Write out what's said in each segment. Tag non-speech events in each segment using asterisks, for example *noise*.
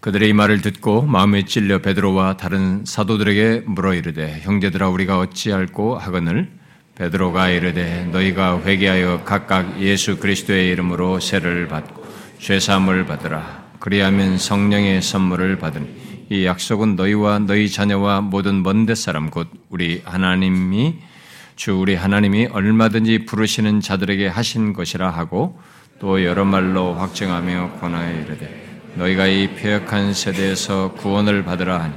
그들의 이 말을 듣고 마음에 찔려 베드로와 다른 사도들에게 물어 이르되 형제들아 우리가 어찌할꼬 하거늘? 베드로가 이르되 너희가 회개하여 각각 예수 그리스도의 이름으로 세를 받고 죄 사함을 받으라. 그리하면 성령의 선물을 받으니 이 약속은 너희와 너희 자녀와 모든 먼데 사람 곧 우리 하나님이 주 우리 하나님이 얼마든지 부르시는 자들에게 하신 것이라 하고 또 여러 말로 확증하며 권하여 이르되 너희가 이 폐역한 세대에서 구원을 받으라 하니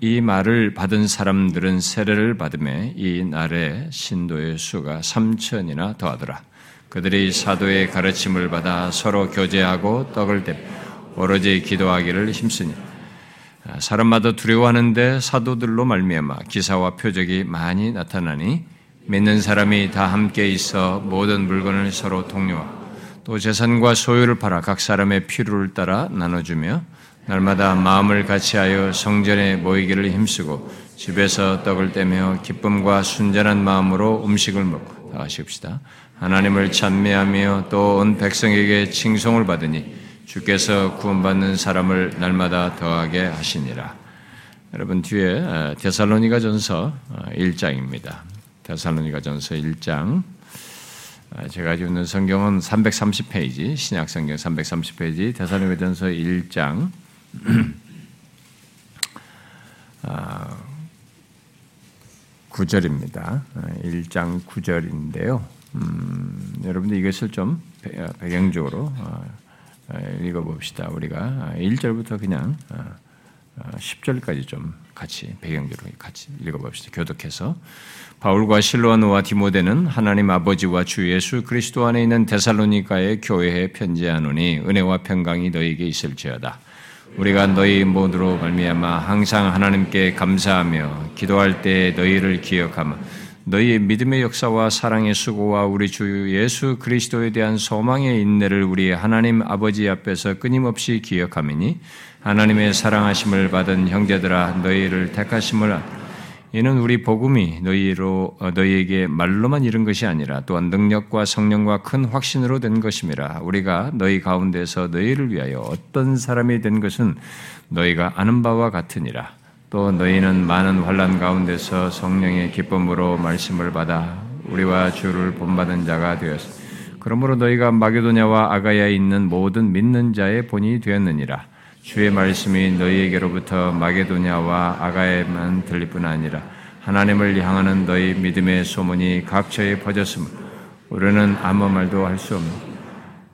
이 말을 받은 사람들은 세례를 받음에 이 날에 신도의 수가 3천이나 더하더라. 그들이 사도의 가르침을 받아 서로 교제하고 떡을 대 오로지 기도하기를 힘쓰니 사람마다 두려워하는데 사도들로 말미암아 기사와 표적이 많이 나타나니 믿는 사람이 다 함께 있어 모든 물건을 서로 통용하고 또 재산과 소유를 팔아 각 사람의 필요를 따라 나눠주며 날마다 마음을 같이하여 성전에 모이기를 힘쓰고 집에서 떡을 떼며 기쁨과 순전한 마음으로 음식을 먹고 다 하십시다. 하나님을 찬미하며 또 온 백성에게 칭송을 받으니 주께서 구원받는 사람을 날마다 더하게 하시니라. 여러분 뒤에 데살로니가 전서 1장입니다. 데살로니가 전서 1장 아, 제가 가지고 있는 성경은 330페이지, 신약 성경 330페이지, 대사님의전서 1장 아, 9절입니다. 1장 9절인데요. 음, 여러분들 이것을 좀 배경적으로 아, 읽어봅시다. 우리가 1절부터 그냥 10절까지 좀 같이 배경적으로 같이 읽어봅시다. 교독해서 바울과 실로아노와 디모데는 하나님 아버지와 주 예수 그리스도 안에 있는 데살로니가의 교회에 편지하노니 은혜와 평강이 너희에게 있을지어다. 우리가 너희 모두로 말미암아 항상 하나님께 감사하며 기도할 때 너희를 기억하며 너희의 믿음의 역사와 사랑의 수고와 우리 주 예수 그리스도에 대한 소망의 인내를 우리 하나님 아버지 앞에서 끊임없이 기억하미니 하나님의 사랑하심을 받은 형제들아 너희를 택하심을 이는 우리 복음이 너희로 어, 너희에게 말로만 이른 것이 아니라 또한 능력과 성령과 큰 확신으로 된 것임이라 우리가 너희 가운데서 너희를 위하여 어떤 사람이 된 것은 너희가 아는 바와 같으니라. 또 너희는 많은 환란 가운데서 성령의 기쁨으로 말씀을 받아 우리와 주를 본받은 자가 되었으 그러므로 너희가 마게도냐와 아가야에 있는 모든 믿는 자의 본이 되었느니라 주의 말씀이 너희에게로부터 마게도냐와 아가에만 들릴 뿐 아니라 하나님을 향하는 너희 믿음의 소문이 각처에 퍼졌으므 우리는 아무 말도 할 수 없는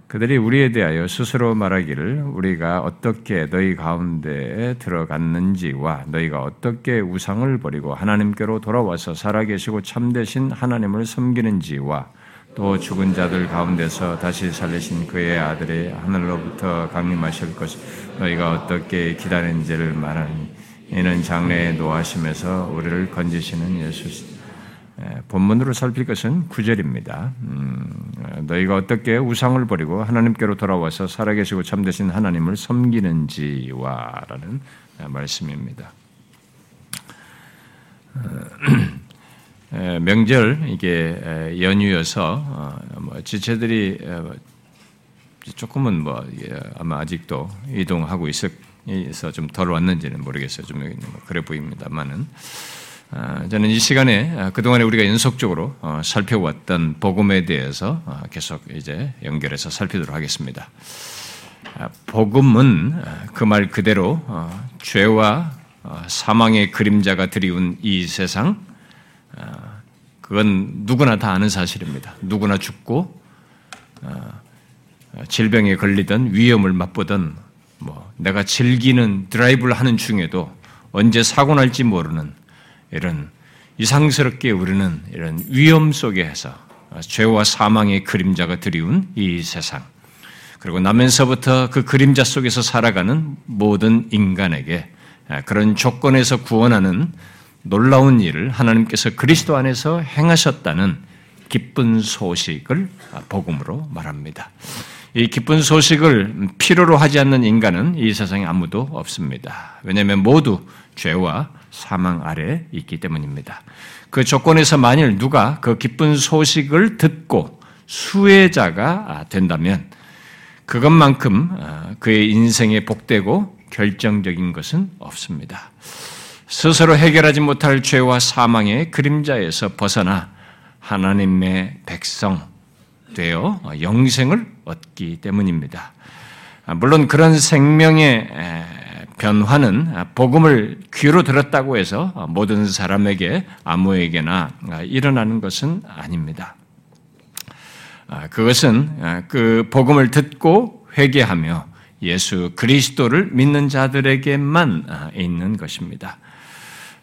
그들이 우리에 대하여 스스로 말하기를 우리가 어떻게 너희 가운데에 들어갔는지와 너희가 어떻게 우상을 버리고 하나님께로 돌아와서 살아계시고 참되신 하나님을 섬기는지와 또 죽은 자들 가운데서 다시 살리신 그의 아들이 하늘로부터 강림하실 것 너희가 어떻게 기다리는지를 말하니 이는 장래에 노하심에서 우리를 건지시는 예수 본문으로 살필 것은 구절입니다. 음, 너희가 어떻게 우상을 버리고 하나님께로 돌아와서 살아계시고 참되신 하나님을 섬기는지와라는 말씀입니다. 어, 명절 이게 연휴여서 어, 뭐 지체들이 조금은 뭐 아마 아직도 이동하고 있어서 좀 덜 왔는지는 모르겠어요. 좀뭐 그래 보입니다만은 아, 저는 이 시간에 아, 그동안에 우리가 연속적으로 어, 살펴왔던 복음에 대해서 어, 계속 이제 연결해서 살피도록 하겠습니다. 아, 복음은 그 말 그대로 죄와 사망의 그림자가 드리운 이 세상, 아, 그건 누구나 다 아는 사실입니다. 누구나 죽고 아, 질병에 걸리든 위험을 맛보든 뭐 내가 즐기는 드라이브를 하는 중에도 언제 사고 날지 모르는 이런 이상스럽게 우리는 이런 위험 속에서 죄와 사망의 그림자가 드리운 이 세상 그리고 나면서부터 그 그림자 속에서 살아가는 모든 인간에게 그런 조건에서 구원하는 놀라운 일을 하나님께서 그리스도 안에서 행하셨다는 기쁜 소식을 복음으로 말합니다. 이 기쁜 소식을 필요로 하지 않는 인간은 이 세상에 아무도 없습니다. 왜냐하면 모두 죄와 사망 아래 있기 때문입니다. 그 조건에서 만일 누가 그 기쁜 소식을 듣고 수혜자가 된다면 그것만큼 아, 그의 인생에 복되고 결정적인 것은 없습니다. 스스로 해결하지 못할 죄와 사망의 그림자에서 벗어나 하나님의 백성 되어 영생을 얻기 때문입니다. 아, 물론 그런 생명의 변화는 복음을 귀로 들었다고 해서 모든 사람에게 아무에게나 일어나는 것은 아닙니다. 아, 그것은 그 복음을 듣고 회개하며 예수 그리스도를 믿는 자들에게만 있는 것입니다.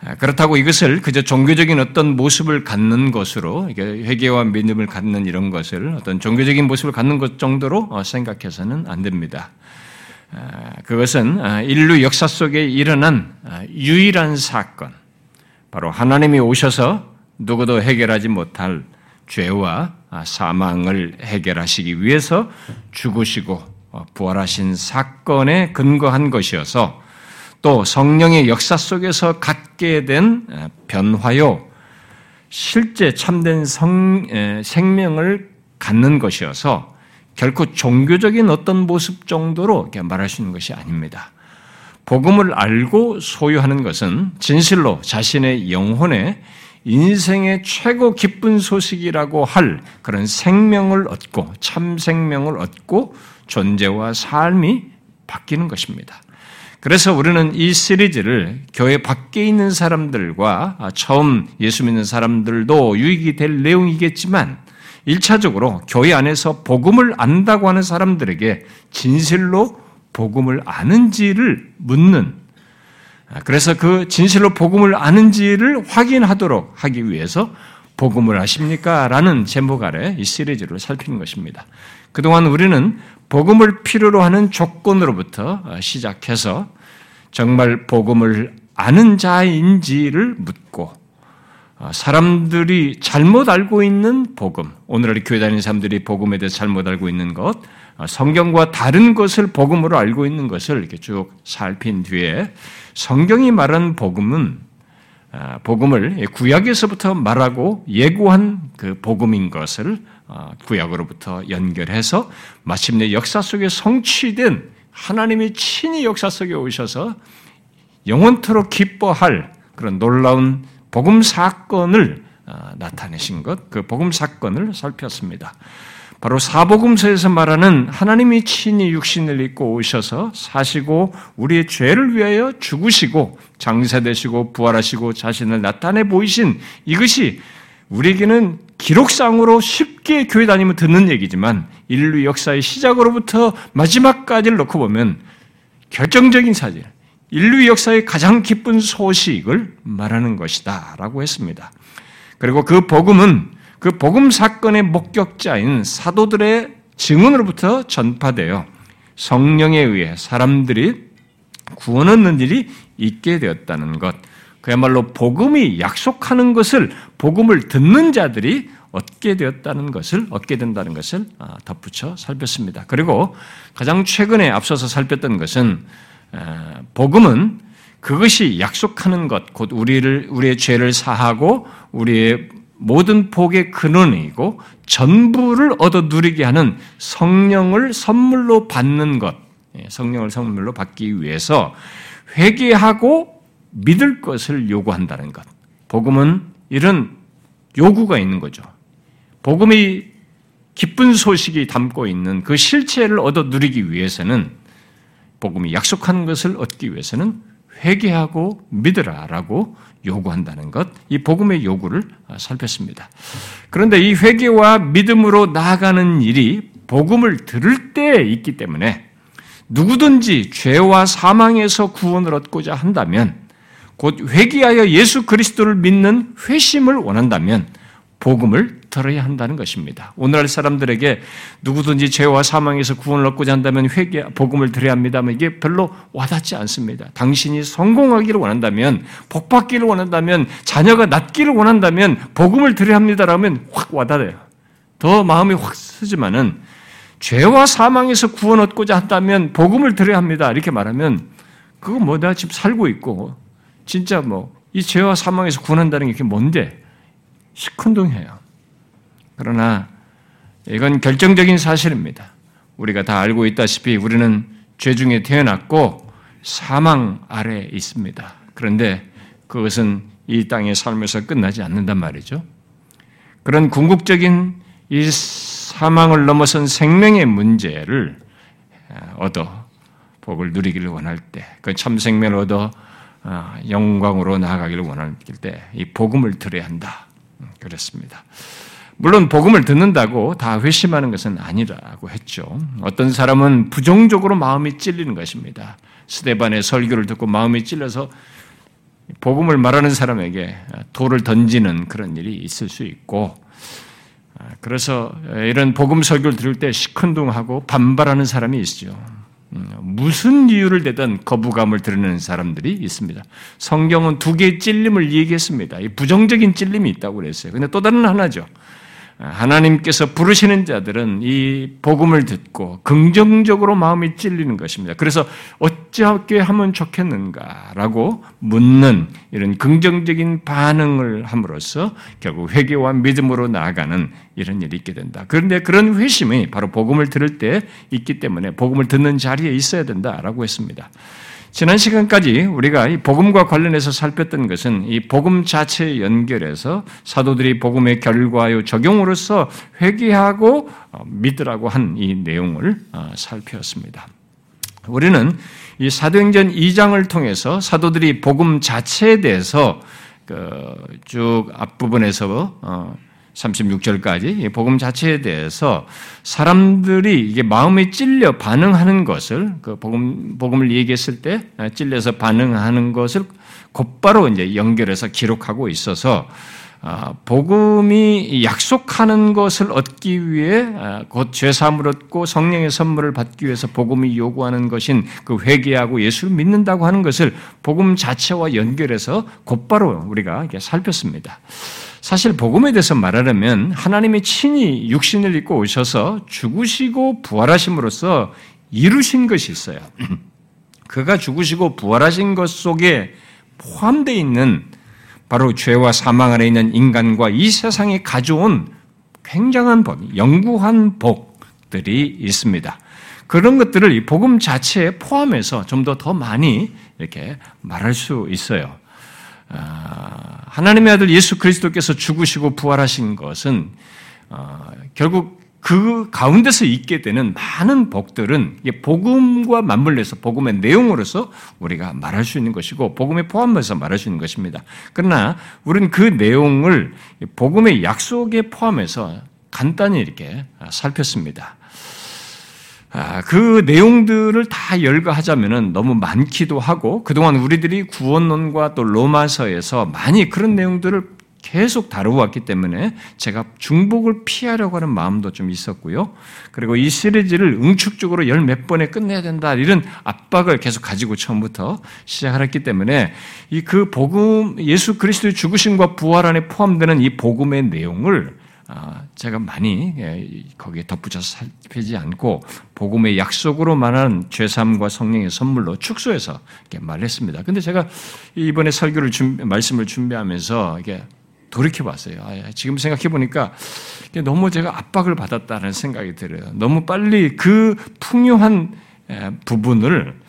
아, 그렇다고 이것을 그저 종교적인 어떤 모습을 갖는 것으로 회개와 믿음을 갖는 이런 것을 어떤 종교적인 모습을 갖는 것 정도로 어, 생각해서는 안 됩니다. 아, 그것은 아, 인류 역사 속에 일어난 유일한 사건, 바로 하나님이 오셔서 누구도 해결하지 못할 죄와 사망을 해결하시기 위해서 죽으시고 어, 부활하신 사건에 근거한 것이어서 또 성령의 역사 속에서 갖게 된 변화요, 실제 참된 성, 생명을 갖는 것이어서 결코 종교적인 어떤 모습 정도로 말할 수 있는 것이 아닙니다. 복음을 알고 소유하는 것은 진실로 자신의 영혼에 인생의 최고 기쁜 소식이라고 할 그런 생명을 얻고 참 생명을 얻고 존재와 삶이 바뀌는 것입니다. 그래서 우리는 이 시리즈를 교회 밖에 있는 사람들과 처음 예수 믿는 사람들도 유익이 될 내용이겠지만 1차적으로 교회 안에서 복음을 안다고 하는 사람들에게 진실로 복음을 아는지를 묻는 그래서 그 진실로 복음을 아는지를 확인하도록 하기 위해서 복음을 아십니까? 라는 제목 아래 이 시리즈를 살피는 것입니다. 그동안 우리는 복음을 필요로 하는 조건으로부터 시작해서 정말 복음을 아는 자인지를 묻고 어, 사람들이 잘못 알고 있는 복음, 오늘날 교회 다니는 사람들이 복음에 대해서 잘못 알고 있는 것, 어, 성경과 다른 것을 복음으로 알고 있는 것을 이렇게 쭉 살핀 뒤에 성경이 말한 복음은 어, 복음을 구약에서부터 말하고 예고한 그 복음인 것을 어, 구약으로부터 연결해서 마침내 역사 속에 성취된 하나님이 친히 역사 속에 오셔서 영원토록 기뻐할 그런 놀라운 복음 사건을 어, 나타내신 것, 그 복음 사건을 살폈습니다. 바로 사복음서에서 말하는 하나님이 친히 육신을 입고 오셔서 사시고 우리의 죄를 위하여 죽으시고 장사되시고 부활하시고 자신을 나타내 보이신 이것이 우리에게는 기록상으로 쉽게 교회 다니면 듣는 얘기지만 인류 역사의 시작으로부터 마지막까지를 놓고 보면 결정적인 사실, 인류 역사의 가장 기쁜 소식을 말하는 것이다 라고 했습니다. 그리고 그 복음은 그 복음 사건의 목격자인 사도들의 증언으로부터 전파되어 성령에 의해 사람들이 구원 얻는 일이 있게 되었다는 것, 그야말로 복음이 약속하는 것을 복음을 듣는 자들이 얻게 되었다는 것을 얻게 된다는 것을 아, 덧붙여 살폈습니다. 그리고 가장 최근에 앞서서 살폈던 것은 아, 복음은 그것이 약속하는 것, 곧 우리를 우리의 죄를 사하고 우리의 모든 복의 근원이고 전부를 얻어 누리게 하는 성령을 선물로 받는 것, 예, 성령을 선물로 받기 위해서 회개하고 믿을 것을 요구한다는 것. 복음은 이런 요구가 있는 거죠. 복음이 기쁜 소식이 담고 있는 그 실체를 얻어 누리기 위해서는 복음이 약속하는 것을 얻기 위해서는 회개하고 믿으라라고 요구한다는 것, 이 복음의 요구를 살폈습니다. 그런데 이 회개와 믿음으로 나아가는 일이 복음을 들을 때 있기 때문에 누구든지 죄와 사망에서 구원을 얻고자 한다면 곧 회개하여 예수 그리스도를 믿는 회심을 원한다면 복음을 들어야 한다는 것입니다. 오늘날 사람들에게 누구든지 죄와 사망에서 구원을 얻고자 한다면 회개, 복음을 들어야 합니다만 이게 별로 와닿지 않습니다. 당신이 성공하기를 원한다면, 복 받기를 원한다면, 자녀가 낫기를 원한다면, 복음을 들어야 합니다라면 확 와닿아요. 더 마음이 확 쓰지만은, 죄와 사망에서 구원 얻고자 한다면, 복음을 들어야 합니다. 이렇게 말하면, 그거 뭐 내가 지금 살고 있고, 진짜 뭐, 이 죄와 사망에서 구원한다는 게 뭔데? 시큰둥해요. 그러나 이건 결정적인 사실입니다. 우리가 다 알고 있다시피 우리는 죄 중에 태어났고 사망 아래 있습니다. 그런데 그것은 이 땅의 삶에서 끝나지 않는단 말이죠. 그런 궁극적인 이 사망을 넘어선 생명의 문제를 얻어 복을 누리기를 원할 때, 그 참 생명을 얻어 어, 영광으로 나아가기를 원할 때, 이 복음을 들어야 한다. 그랬습니다. 물론 복음을 듣는다고 다 회심하는 것은 아니라고 했죠. 어떤 사람은 부정적으로 마음이 찔리는 것입니다. 스테반의 설교를 듣고 마음이 찔려서 복음을 말하는 사람에게 돌을 던지는 그런 일이 있을 수 있고, 그래서 이런 복음 설교를 들을 때 시큰둥하고 반발하는 사람이 있죠. 음, 무슨 이유를 대든 거부감을 드러내는 사람들이 있습니다. 성경은 두 개의 찔림을 얘기했습니다. 부정적인 찔림이 있다고 그랬어요. 근데 또 다른 하나죠. 하나님께서 부르시는 자들은 이 복음을 듣고 긍정적으로 마음이 찔리는 것입니다. 그래서 어찌하게 하면 좋겠는가라고 묻는 이런 긍정적인 반응을 함으로써 결국 회개와 믿음으로 나아가는 이런 일이 있게 된다. 그런데 그런 회심이 바로 복음을 들을 때 있기 때문에 복음을 듣는 자리에 있어야 된다라고 했습니다. 지난 시간까지 우리가 이 복음과 관련해서 살폈던 것은 이 복음 자체에 연결해서 사도들이 복음의 결과요 적용으로서 회개하고 어, 믿으라고 한 이 내용을 어, 살펴봤습니다. 우리는 이 사도행전 2장을 통해서 사도들이 복음 자체에 대해서 그쭉 앞부분에서 어, 36절까지 복음 자체에 대해서 사람들이 이게 마음에 찔려 반응하는 것을 그 복음 복음을 얘기했을 때 찔려서 반응하는 것을 곧바로 이제 연결해서 기록하고 있어서 아, 복음이 약속하는 것을 얻기 위해 아, 곧 죄사함을 얻고 성령의 선물을 받기 위해서 복음이 요구하는 것인 그 회개하고 예수를 믿는다고 하는 것을 복음 자체와 연결해서 곧바로 우리가 살폈습니다. 사실 복음에 대해서 말하려면 하나님이 친히 육신을 입고 오셔서 죽으시고 부활하심으로써 이루신 것이 있어요. *clears throat* 그가 죽으시고 부활하신 것 속에 포함되어 있는 바로 죄와 사망 안에 있는 인간과 이 세상에 가져온 굉장한 법, 영구한 복들이 있습니다. 그런 것들을 이 복음 자체에 포함해서 좀 더더 많이 이렇게 말할 수 있어요. 아, 하나님의 아들 예수 그리스도께서 죽으시고 부활하신 것은 어, 결국 그 가운데서 있게 되는 많은 복들은 복음과 맞물려서 복음의 내용으로서 우리가 말할 수 있는 것이고 복음에 포함해서 말할 수 있는 것입니다. 그러나 우리는 그 내용을 복음의 약속에 포함해서 간단히 이렇게 살폈습니다. 아, 그 내용들을 다 열거하자면은 너무 많기도 하고 그동안 우리들이 구원론과 또 로마서에서 많이 그런 내용들을 계속 다루어왔기 때문에 제가 중복을 피하려고 하는 마음도 좀 있었고요. 그리고 이 시리즈를 응축적으로 열 몇 번에 끝내야 된다 이런 압박을 계속 가지고 처음부터 시작했기 때문에 이 그 복음 예수 그리스도의 죽으심과 부활 안에 포함되는 이 복음의 내용을 아, 제가 많이 예, 거기에 덧붙여서 살피지 않고 복음의 약속으로 말하는 죄삼과 성령의 선물로 축소해서 말했습니다. 근데 제가 이번에 설교를 준비, 말씀을 준비하면서 이게 돌이켜 봤어요. 아, 지금 생각해 보니까 너무 제가 압박을 받았다는 생각이 들어요. 너무 빨리 그 풍요한 부분을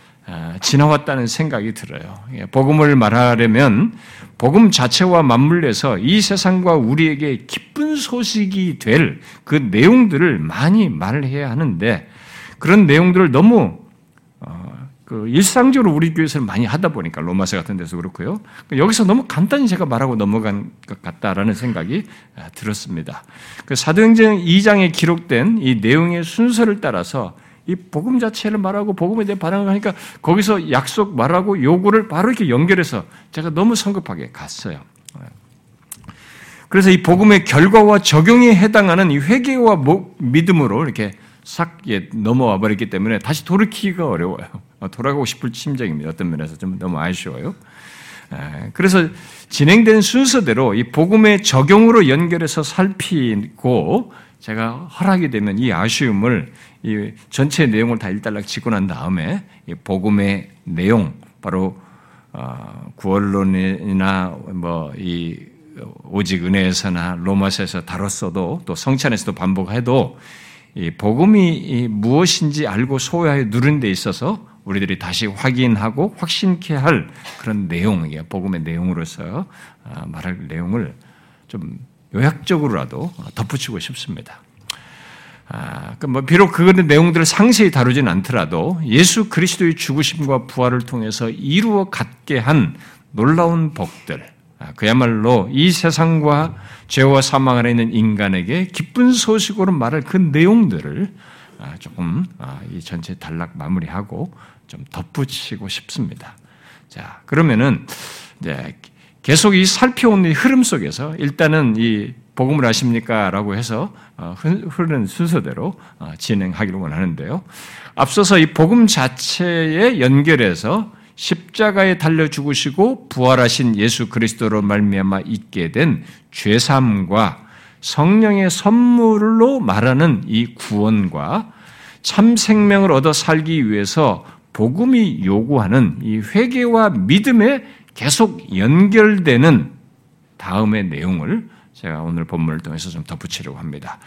지나왔다는 생각이 들어요. 예, 복음을 말하려면 복음 자체와 맞물려서 이 세상과 우리에게 기쁜 소식이 될 그 내용들을 많이 말 해야 하는데 그런 내용들을 너무 어, 그 일상적으로 우리 교회에서 많이 하다 보니까 로마서 같은 데서 그렇고요. 여기서 너무 간단히 제가 말하고 넘어간 것 같다라는 생각이 아, 들었습니다. 그 사도행전 2장에 기록된 이 내용의 순서를 따라서 이 복음 자체를 말하고 복음에 대해 반응을 하니까 거기서 약속 말하고 요구를 바로 이렇게 연결해서 제가 너무 성급하게 갔어요. 그래서 이 복음의 결과와 적용에 해당하는 이 회개와 믿음으로 이렇게 싹 넘어와 버렸기 때문에 다시 돌이키기가 어려워요. 어, 돌아가고 싶을 심정입니다. 어떤 면에서 좀 너무 아쉬워요. 그래서 진행된 순서대로 이 복음의 적용으로 연결해서 살피고 제가 허락이 되면 이 아쉬움을 이 전체 내용을 다 일단락 짚고 난 다음에 이 복음의 내용 바로 어, 구원론이나 뭐 이 오직 은혜에서나 로마서에서 다뤘어도 또 성찬에서도 반복해도 복음이 무엇인지 알고 소유하여 누른 데 있어서 우리들이 다시 확인하고 확신케 할 그런 내용이에요. 복음의 내용으로서 아, 말할 내용을 좀 요약적으로라도 덧붙이고 싶습니다. 아, 그뭐 비록 그거는 내용들을 상세히 다루진 않더라도 예수 그리스도의 죽으심과 부활을 통해서 이루어 갖게 한 놀라운 복들, 아, 그야말로 이 세상과 죄와 사망 안에 있는 인간에게 기쁜 소식으로 말할 그 내용들을 아, 조금 아, 이 전체 단락 마무리하고 좀 덧붙이고 싶습니다. 자, 그러면은 이제 계속 이 살펴온 이 흐름 속에서 일단은 이 복음을 아십니까 라고 해서 어, 흐르는 순서대로 어, 진행하기를 원하는데요. 앞서서 이 복음 자체에 연결해서 십자가에 달려 죽으시고 부활하신 예수 그리스도로 말미암아 있게 된 죄삼과 성령의 선물로 말하는 이 구원과 참 생명을 얻어 살기 위해서 복음이 요구하는 이 회개와 믿음에 계속 연결되는 다음의 내용을 제가 오늘 본문을 통해서 좀 덧붙이려고 합니다.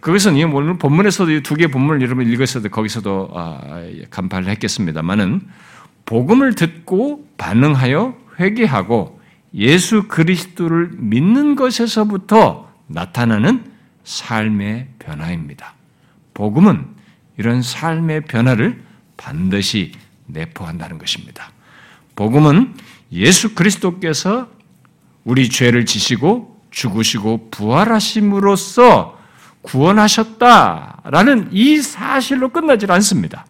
그것은 이 오늘 본문에서도 두 개의 본문을 여러분 읽었어도 거기서도 아, 간파를 했겠습니다만은 복음을 듣고 반응하여 회개하고 예수 그리스도를 믿는 것에서부터 나타나는 삶의 변화입니다. 복음은 이런 삶의 변화를 반드시 내포한다는 것입니다. 복음은 예수 그리스도께서 우리 죄를 지시고 죽으시고 부활하심으로써 구원하셨다라는 이 사실로 끝나질 않습니다.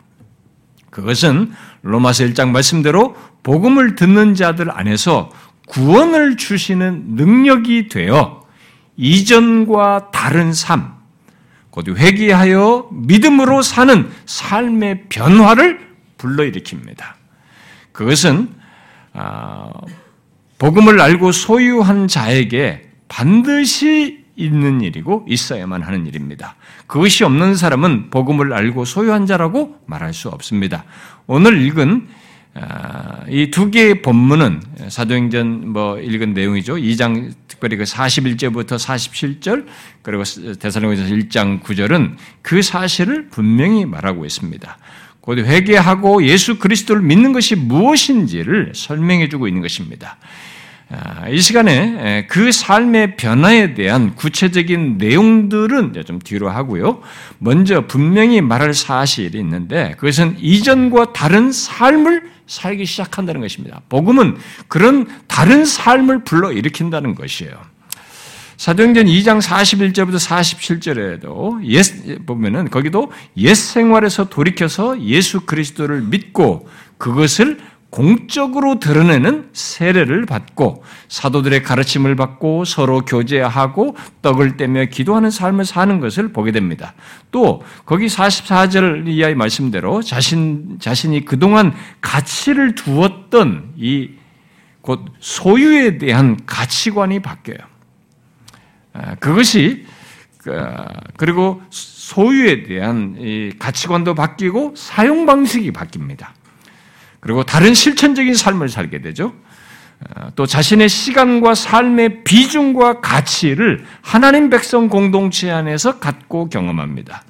그것은 로마서 1장 말씀대로 복음을 듣는 자들 안에서 구원을 주시는 능력이 되어 이전과 다른 삶, 곧 회개하여 믿음으로 사는 삶의 변화를 불러일으킵니다. 그것은 아, 복음을 알고 소유한 자에게 반드시 있는 일이고 있어야만 하는 일입니다. 그것이 없는 사람은 복음을 알고 소유한 자라고 말할 수 없습니다. 오늘 읽은 아, 이두 개의 본문은 사도행전 뭐 읽은 내용이죠. 2장 특별히 그 41절부터 47절 그리고 대사로니서 1장 9절은 그 사실을 분명히 말하고 있습니다. 곧 회개하고 예수 그리스도를 믿는 것이 무엇인지를 설명해 주고 있는 것입니다. 아, 이 시간에 그 삶의 변화에 대한 구체적인 내용들은 좀 뒤로 하고요. 먼저 분명히 말할 사실이 있는데 그것은 이전과 다른 삶을 살기 시작한다는 것입니다. 복음은 그런 다른 삶을 불러 일으킨다는 것이에요. 사도행전 2장 41절부터 47절에도 옛 보면은 거기도 옛 생활에서 돌이켜서 예수 그리스도를 믿고 그것을 공적으로 드러내는 세례를 받고 사도들의 가르침을 받고 서로 교제하고 떡을 떼며 기도하는 삶을 사는 것을 보게 됩니다. 또 거기 44절 이하의 말씀대로 자신 자신이 그동안 가치를 두었던 이 곧 소유에 대한 가치관이 바뀌어요. 아, 그것이 그, 그리고 소유에 대한 가치관도 바뀌고 사용 방식이 바뀝니다. 그리고 다른 실천적인 삶을 살게 되죠. 어, 또 자신의 시간과 삶의 비중과 가치를 하나님 백성 공동체 안에서 갖고 경험합니다.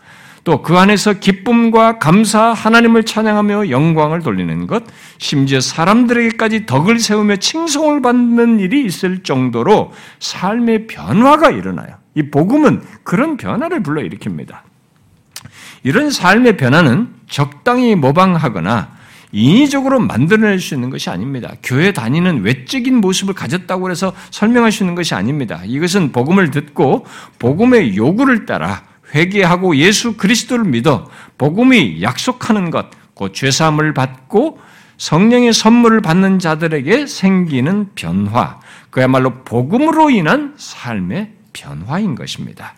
또 그 안에서 기쁨과 감사, 하나님을 찬양하며 영광을 돌리는 것, 심지어 사람들에게까지 덕을 세우며 칭송을 받는 일이 있을 정도로 삶의 변화가 일어나요. 이 복음은 그런 변화를 불러일으킵니다. 이런 삶의 변화는 적당히 모방하거나 인위적으로 만들어낼 수 있는 것이 아닙니다. 교회 다니는 외적인 모습을 가졌다고 해서 설명할 수 있는 것이 아닙니다. 이것은 복음을 듣고 복음의 요구를 따라 회개하고 예수 그리스도를 믿어 복음이 약속하는 것, 곧 죄사함을 받고 성령의 선물을 받는 자들에게 생기는 변화, 그야말로 복음으로 인한 삶의 변화인 것입니다.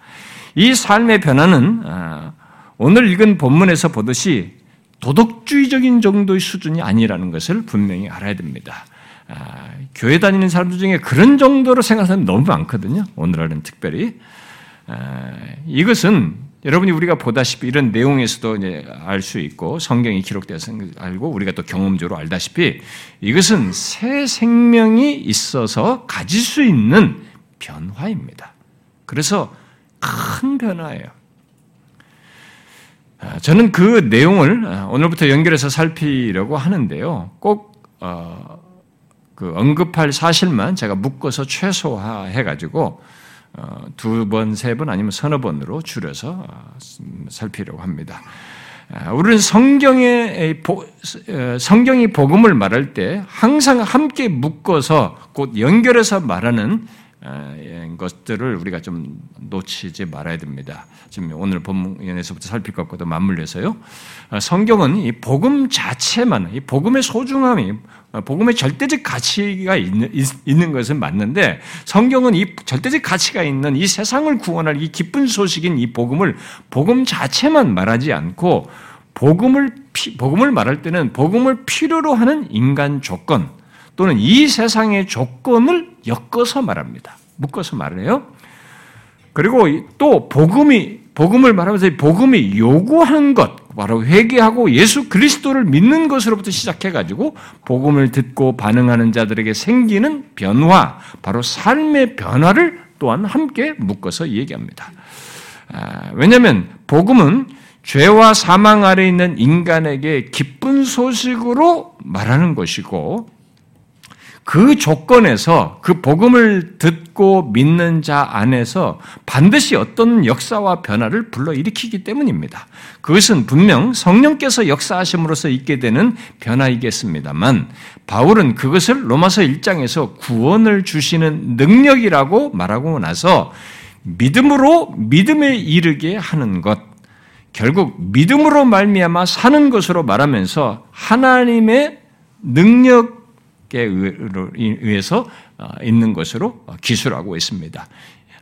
이 삶의 변화는 아, 오늘 읽은 본문에서 보듯이 도덕주의적인 정도의 수준이 아니라는 것을 분명히 알아야 됩니다. 아, 교회 다니는 사람들 중에 그런 정도로 생각하는 너무 많거든요. 오늘날은 특별히. 아, 이것은 여러분이 우리가 보다시피 이런 내용에서도 알수 있고 성경이 기록되어서 알고 우리가 또 경험적으로 알다시피 이것은 새 생명이 있어서 가질 수 있는 변화입니다. 그래서 큰 변화예요. 아, 저는 그 내용을 아, 오늘부터 연결해서 살피려고 하는데요. 꼭그 어, 언급할 사실만 제가 묶어서 최소화해가지고 어, 두 번, 세 번 아니면 서너 번으로 줄여서 어, 살피려고 합니다. 아, 우리는 성경의 성경이 복음을 말할 때 항상 함께 묶어서 곧 연결해서 말하는 예, 것들을 우리가 좀 놓치지 말아야 됩니다. 지금 오늘 본문에서부터 살필 것과도 맞물려서요. 아, 성경은 이 복음 자체만, 이 복음의 소중함이, 아, 복음의 절대적 가치가 있는, 있는 것은 맞는데 성경은 이 절대적 가치가 있는 이 세상을 구원할 이 기쁜 소식인 이 복음을 복음 자체만 말하지 않고 복음을 복음을 말할 때는 복음을 필요로 하는 인간 조건, 또는 이 세상의 조건을 엮어서 말합니다. 묶어서 말을 해요. 그리고 또 복음이 복음을 말하면서 복음이 요구한 것, 바로 회개하고 예수 그리스도를 믿는 것으로부터 시작해 가지고 복음을 듣고 반응하는 자들에게 생기는 변화, 바로 삶의 변화를 또한 함께 묶어서 얘기합니다. 아, 왜냐하면 복음은 죄와 사망 아래 있는 인간에게 기쁜 소식으로 말하는 것이고 그 조건에서 그 복음을 듣고 믿는 자 안에서 반드시 어떤 역사와 변화를 불러일으키기 때문입니다. 그것은 분명 성령께서 역사하심으로써 있게 되는 변화이겠습니다만 바울은 그것을 로마서 1장에서 구원을 주시는 능력이라고 말하고 나서 믿음으로 믿음에 이르게 하는 것 결국 믿음으로 말미암아 사는 것으로 말하면서 하나님의 능력 의해서 어, 있는 것으로 기술하고 있습니다.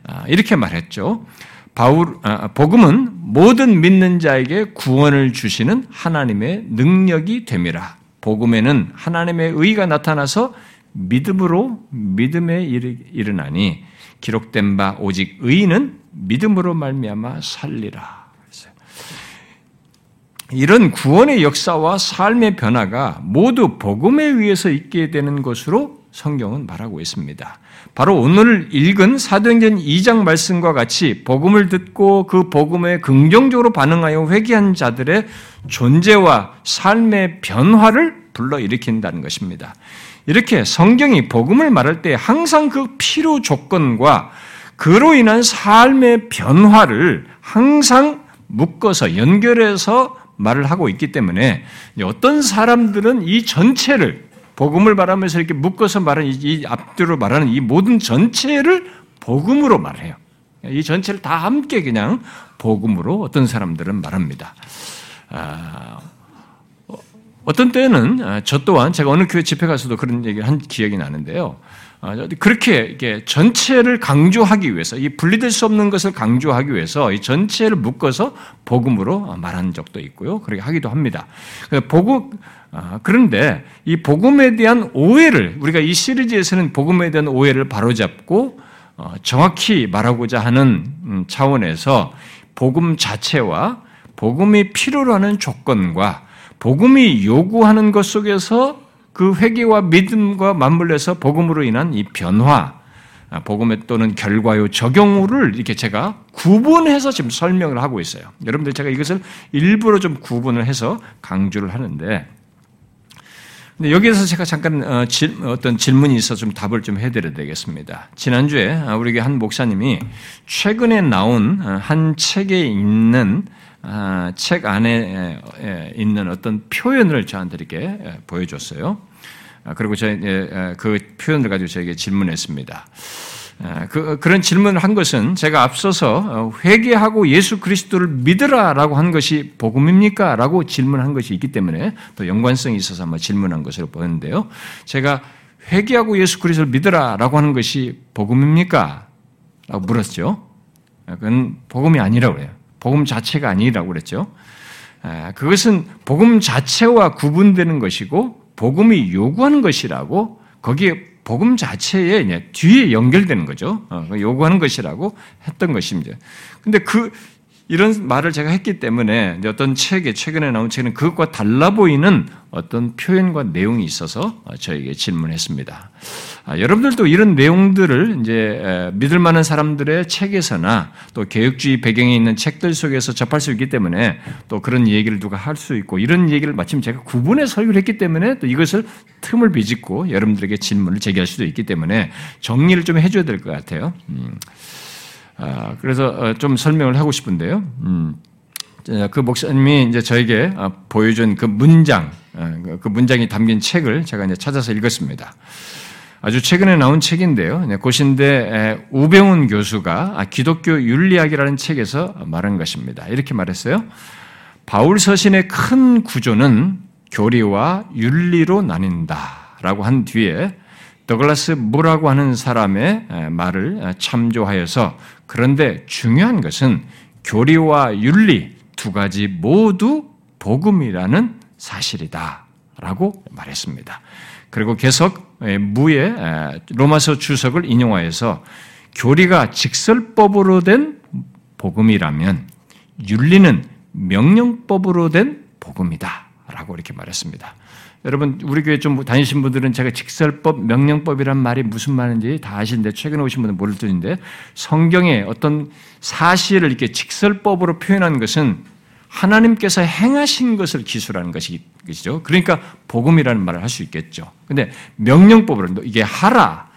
아, 이렇게 말했죠. 바울 아, 복음은 모든 믿는 자에게 구원을 주시는 하나님의 능력이 됨이라. 복음에는 하나님의 의가 나타나서 믿음으로 믿음에 일어나니 기록된 바 오직 의인은 믿음으로 말미암아 살리라. 이런 구원의 역사와 삶의 변화가 모두 복음에 의해서 있게 되는 것으로 성경은 말하고 있습니다. 바로 오늘 읽은 사도행전 2장 말씀과 같이 복음을 듣고 그 복음에 긍정적으로 반응하여 회개한 자들의 존재와 삶의 변화를 불러일으킨다는 것입니다. 이렇게 성경이 복음을 말할 때 항상 그 필요 조건과 그로 인한 삶의 변화를 항상 묶어서 연결해서 말을 하고 있기 때문에 어떤 사람들은 이 전체를 복음을 말하면서 이렇게 묶어서 말하는 이 앞뒤로 말하는 이 모든 전체를 복음으로 말해요. 이 전체를 다 함께 그냥 복음으로 어떤 사람들은 말합니다. 아, 어떤 때는 저 또한 제가 어느 교회 집회 가서도 그런 얘기를 한 기억이 나는데요. 아, 그렇게 이게 전체를 강조하기 위해서 이 분리될 수 없는 것을 강조하기 위해서 이 전체를 묶어서 복음으로 말한 적도 있고요. 그렇게 하기도 합니다. 복음 아, 그런데 이 복음에 대한 오해를 우리가 이 시리즈에서는 복음에 대한 오해를 바로잡고 어, 정확히 말하고자 하는 음, 차원에서 복음 자체와 복음이 필요로 하는 조건과 복음이 요구하는 것 속에서 그 회개와 믿음과 맞물려서 복음으로 인한 이 변화, 아, 복음의 또는 결과요 적용을 이렇게 제가 구분해서 지금 설명을 하고 있어요. 여러분들 제가 이것을 일부러 좀 구분을 해서 강조를 하는데, 근데 여기에서 제가 잠깐 어, 어떤 질문이 있어 좀 답을 좀 해드려야 되겠습니다. 지난주에 아, 우리 한 목사님이 최근에 나온 어, 한 책에 있는 아, 책 안에 있는 어떤 표현을 저한테 이렇게 보여줬어요. 아, 그리고 저그 표현을 가지고 저에게 질문했습니다. 아, 그, 그런 질문을 한 것은 제가 앞서서 어, 회개하고 예수 그리스도를 믿으라라고 한 것이 복음입니까? 라고 질문한 것이 있기 때문에 또 연관성이 있어서 한번 질문한 것으로 보였는데요. 제가 회개하고 예수 그리스도를 믿으라라고 하는 것이 복음입니까? 라고 물었죠. 그건 복음이 아니라고 그래요. 복음 자체가 아니라고 그랬죠. 그것은 복음 자체와 구분되는 것이고 복음이 요구하는 것이라고 거기에 복음 자체에 뒤에 연결되는 거죠. 어, 요구하는 것이라고 했던 것입니다. 근데 그 이런 말을 제가 했기 때문에 어떤 책에 최근에 나온 책은 그것과 달라 보이는 어떤 표현과 내용이 있어서 저에게 질문했습니다. 아, 여러분들도 이런 내용들을 이제 믿을 만한 사람들의 책에서나 또 개혁주의 배경에 있는 책들 속에서 접할 수 있기 때문에 또 그런 얘기를 누가 할 수 있고 이런 얘기를 마침 제가 구분해 설교를 했기 때문에 또 이것을 틈을 비집고 여러분들에게 질문을 제기할 수도 있기 때문에 정리를 좀 해줘야 될 것 같아요. 음. 아, 그래서 어, 좀 설명을 하고 싶은데요. 음, 그 목사님이 이제 저에게 어, 보여준 그 문장, 어, 그, 그 문장이 담긴 책을 제가 이제 찾아서 읽었습니다. 아주 최근에 나온 책인데요. 고신대 우병훈 교수가 아, 기독교 윤리학이라는 책에서 말한 것입니다. 이렇게 말했어요. 바울 서신의 큰 구조는 교리와 윤리로 나뉜다라고 한 뒤에 더글라스 무라고 하는 사람의 말을 참조하여서 그런데 중요한 것은 교리와 윤리 두 가지 모두 복음이라는 사실이다라고 말했습니다. 그리고 계속 무의 로마서 주석을 인용하여서 교리가 직설법으로 된 복음이라면 윤리는 명령법으로 된 복음이다 라고 이렇게 말했습니다. 여러분 우리 교회 좀 다니신 분들은 제가 직설법, 명령법이란 말이 무슨 말인지 다 아시는데 최근에 오신 분은 모를 듯인데 성경에 어떤 사실을 이렇게 직설법으로 표현한 것은 하나님께서 행하신 것을 기술하는 것이죠. 그러니까 복음이라는 말을 할 수 있겠죠. 근데 명령법으로 이게 하라,